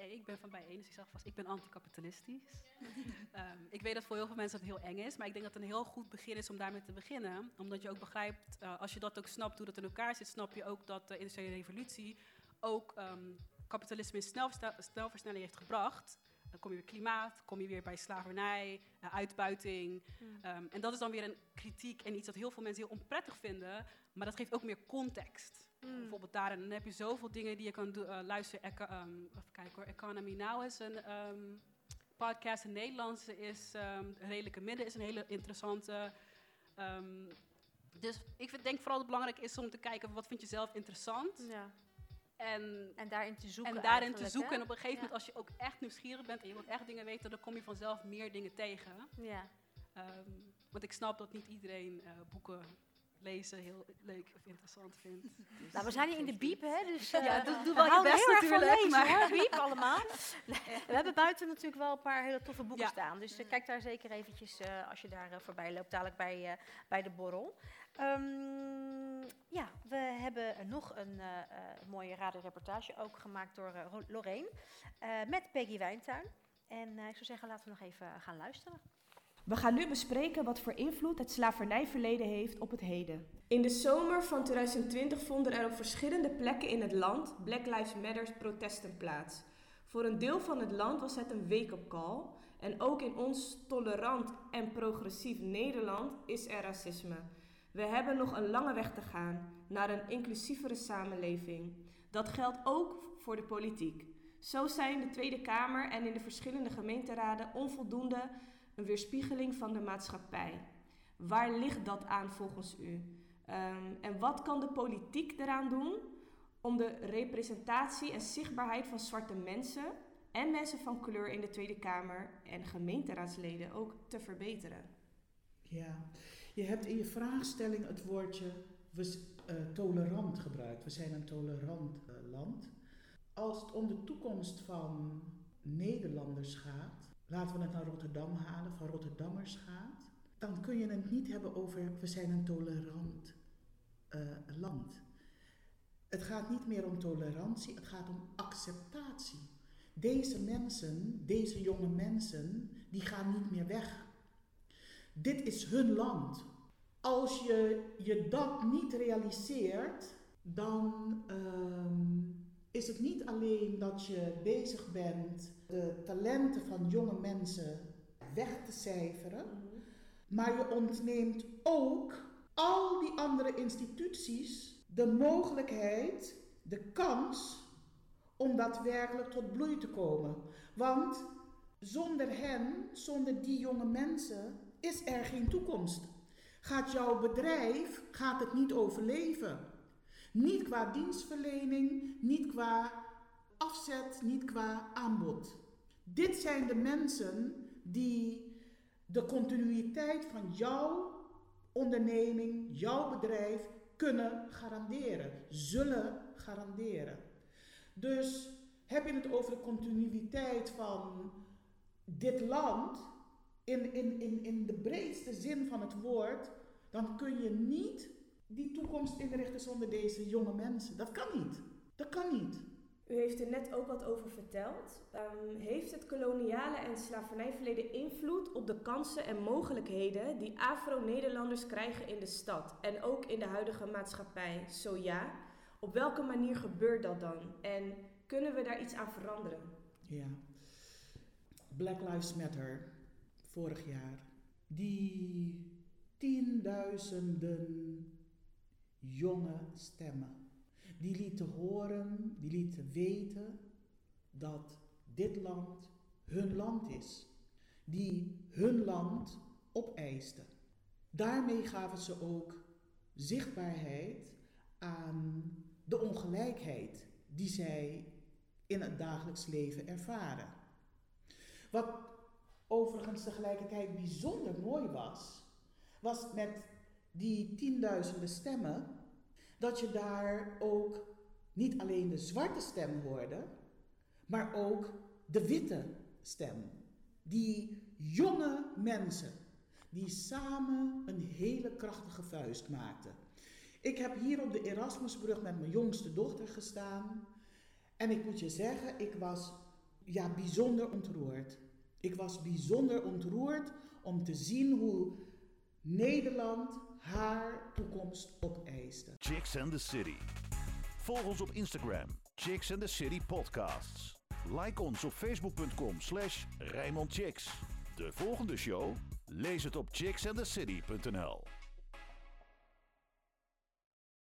Eh, Ik ben van bijeen, dus ik zeg vast, ik ben anticapitalistisch. Ehm, ik weet dat voor heel veel mensen dat heel eng is, maar ik denk dat het een heel goed begin is om daarmee te beginnen. Omdat je ook begrijpt, eh, als je dat ook snapt hoe dat in elkaar zit, snap je ook dat de industriële revolutie ook ehm, kapitalisme in snelversne- snelversnelling heeft gebracht. Dan kom je weer klimaat, kom je weer bij slavernij, eh, uitbuiting. Ehm, en dat is dan weer een kritiek en iets dat heel veel mensen heel onprettig vinden. Maar dat geeft ook meer context. Bijvoorbeeld daarin dan heb je zoveel dingen die je kan doen. eh, luisteren, ehm, even kijken hoor. Economy Now is een ehm, podcast. In Nederlands is ehm, Redelijke Midden is een hele interessante. Dus ik vind, denk vooral dat het belangrijk is om te kijken wat vind je zelf interessant. Ja. En En daarin te zoeken. en daarin te zoeken. hè? En op een gegeven Ja. moment, als je ook echt nieuwsgierig bent en je wilt echt dingen weten, dan kom je vanzelf meer dingen tegen. Ja. Want ik snap dat niet iedereen eh, boeken lezen heel leuk of interessant vindt. Dus Nou, we zijn hier in de biep, hè? Dus eh, Ja, doe- doe we wel je houden best heel erg van natuurlijk, lezen, maar- biep allemaal. We hebben buiten natuurlijk wel een paar hele toffe boeken Ja. staan. Dus eh, kijk daar zeker eventjes eh, als je daar eh, voorbij loopt, dadelijk bij, eh, bij de borrel. Ehm, ja, we hebben nog een eh, eh, mooie radioreportage, ook gemaakt door eh, Lorraine, eh, met Peggy Wijntuin. En eh, ik zou zeggen, laten we nog even gaan luisteren. We gaan nu bespreken wat voor invloed het slavernijverleden heeft op het heden. In de zomer van 2020 vonden er op verschillende plekken in het land Black Lives Matter protesten plaats. Voor een deel van het land was het een wake-up call. En ook in ons tolerant en progressief Nederland is er racisme. We hebben nog een lange weg te gaan naar een inclusievere samenleving. Dat geldt ook voor de politiek. Zo zijn de Tweede Kamer en in de verschillende gemeenteraden onvoldoende een weerspiegeling van de maatschappij. Waar ligt dat aan volgens u? Um, en wat kan de politiek eraan doen om de representatie en zichtbaarheid van zwarte mensen en mensen van kleur in de Tweede Kamer en gemeenteraadsleden ook te verbeteren? Ja, je hebt in je vraagstelling het woordje we, uh, tolerant gebruikt. We zijn een tolerant uh, land. Als het om de toekomst van Nederlanders gaat, laten we het naar Rotterdam halen, van Rotterdammers gaat, dan kun je het niet hebben over we zijn een tolerant uh, land. Het gaat niet meer om tolerantie, het gaat om acceptatie. Deze mensen, deze jonge mensen, die gaan niet meer weg. Dit is hun land. Als je je dat niet realiseert, dan um, is het niet alleen dat je bezig bent de talenten van jonge mensen weg te cijferen, mm-hmm. maar je ontneemt ook al die andere instituties de mogelijkheid, de kans om daadwerkelijk tot bloei te komen. Want zonder hen, zonder die jonge mensen, is er geen toekomst. Gaat jouw bedrijf, gaat het niet overleven. Niet qua dienstverlening, niet qua afzet, niet qua aanbod. Dit zijn de mensen die de continuïteit van jouw onderneming, jouw bedrijf kunnen garanderen, zullen garanderen. Dus heb je het over de continuïteit van dit land, in, in, in, in de breedste zin van het woord, dan kun je niet die toekomst inrichten zonder deze jonge mensen. Dat kan niet. Dat kan niet. U heeft er net ook wat over verteld. Um, heeft het koloniale en slavernijverleden invloed op de kansen en mogelijkheden die Afro-Nederlanders krijgen in de stad en ook in de huidige maatschappij? Zo ja, op welke manier gebeurt dat dan? En kunnen we daar iets aan veranderen? Ja. Black Lives Matter, vorig jaar. Die tienduizenden jonge stemmen die lieten horen, die lieten weten dat dit land hun land is. Die hun land opeisten. Daarmee gaven ze ook zichtbaarheid aan de ongelijkheid die zij in het dagelijks leven ervaren. Wat overigens tegelijkertijd bijzonder mooi was, was met die tienduizenden stemmen dat je daar ook niet alleen de zwarte stem hoorde, maar ook de witte stem. Die jonge mensen die samen een hele krachtige vuist maakten. Ik heb hier op de Erasmusbrug met mijn jongste dochter gestaan. En ik moet je zeggen, ik was ja, bijzonder ontroerd. Ik was bijzonder ontroerd om te zien hoe Nederland haar toekomst opeiste. Chicks and the City. Volg ons op Instagram, Chicks and the City Podcasts. Like ons op facebook.com slash. De volgende show? Lees het op chicksandthecity.nl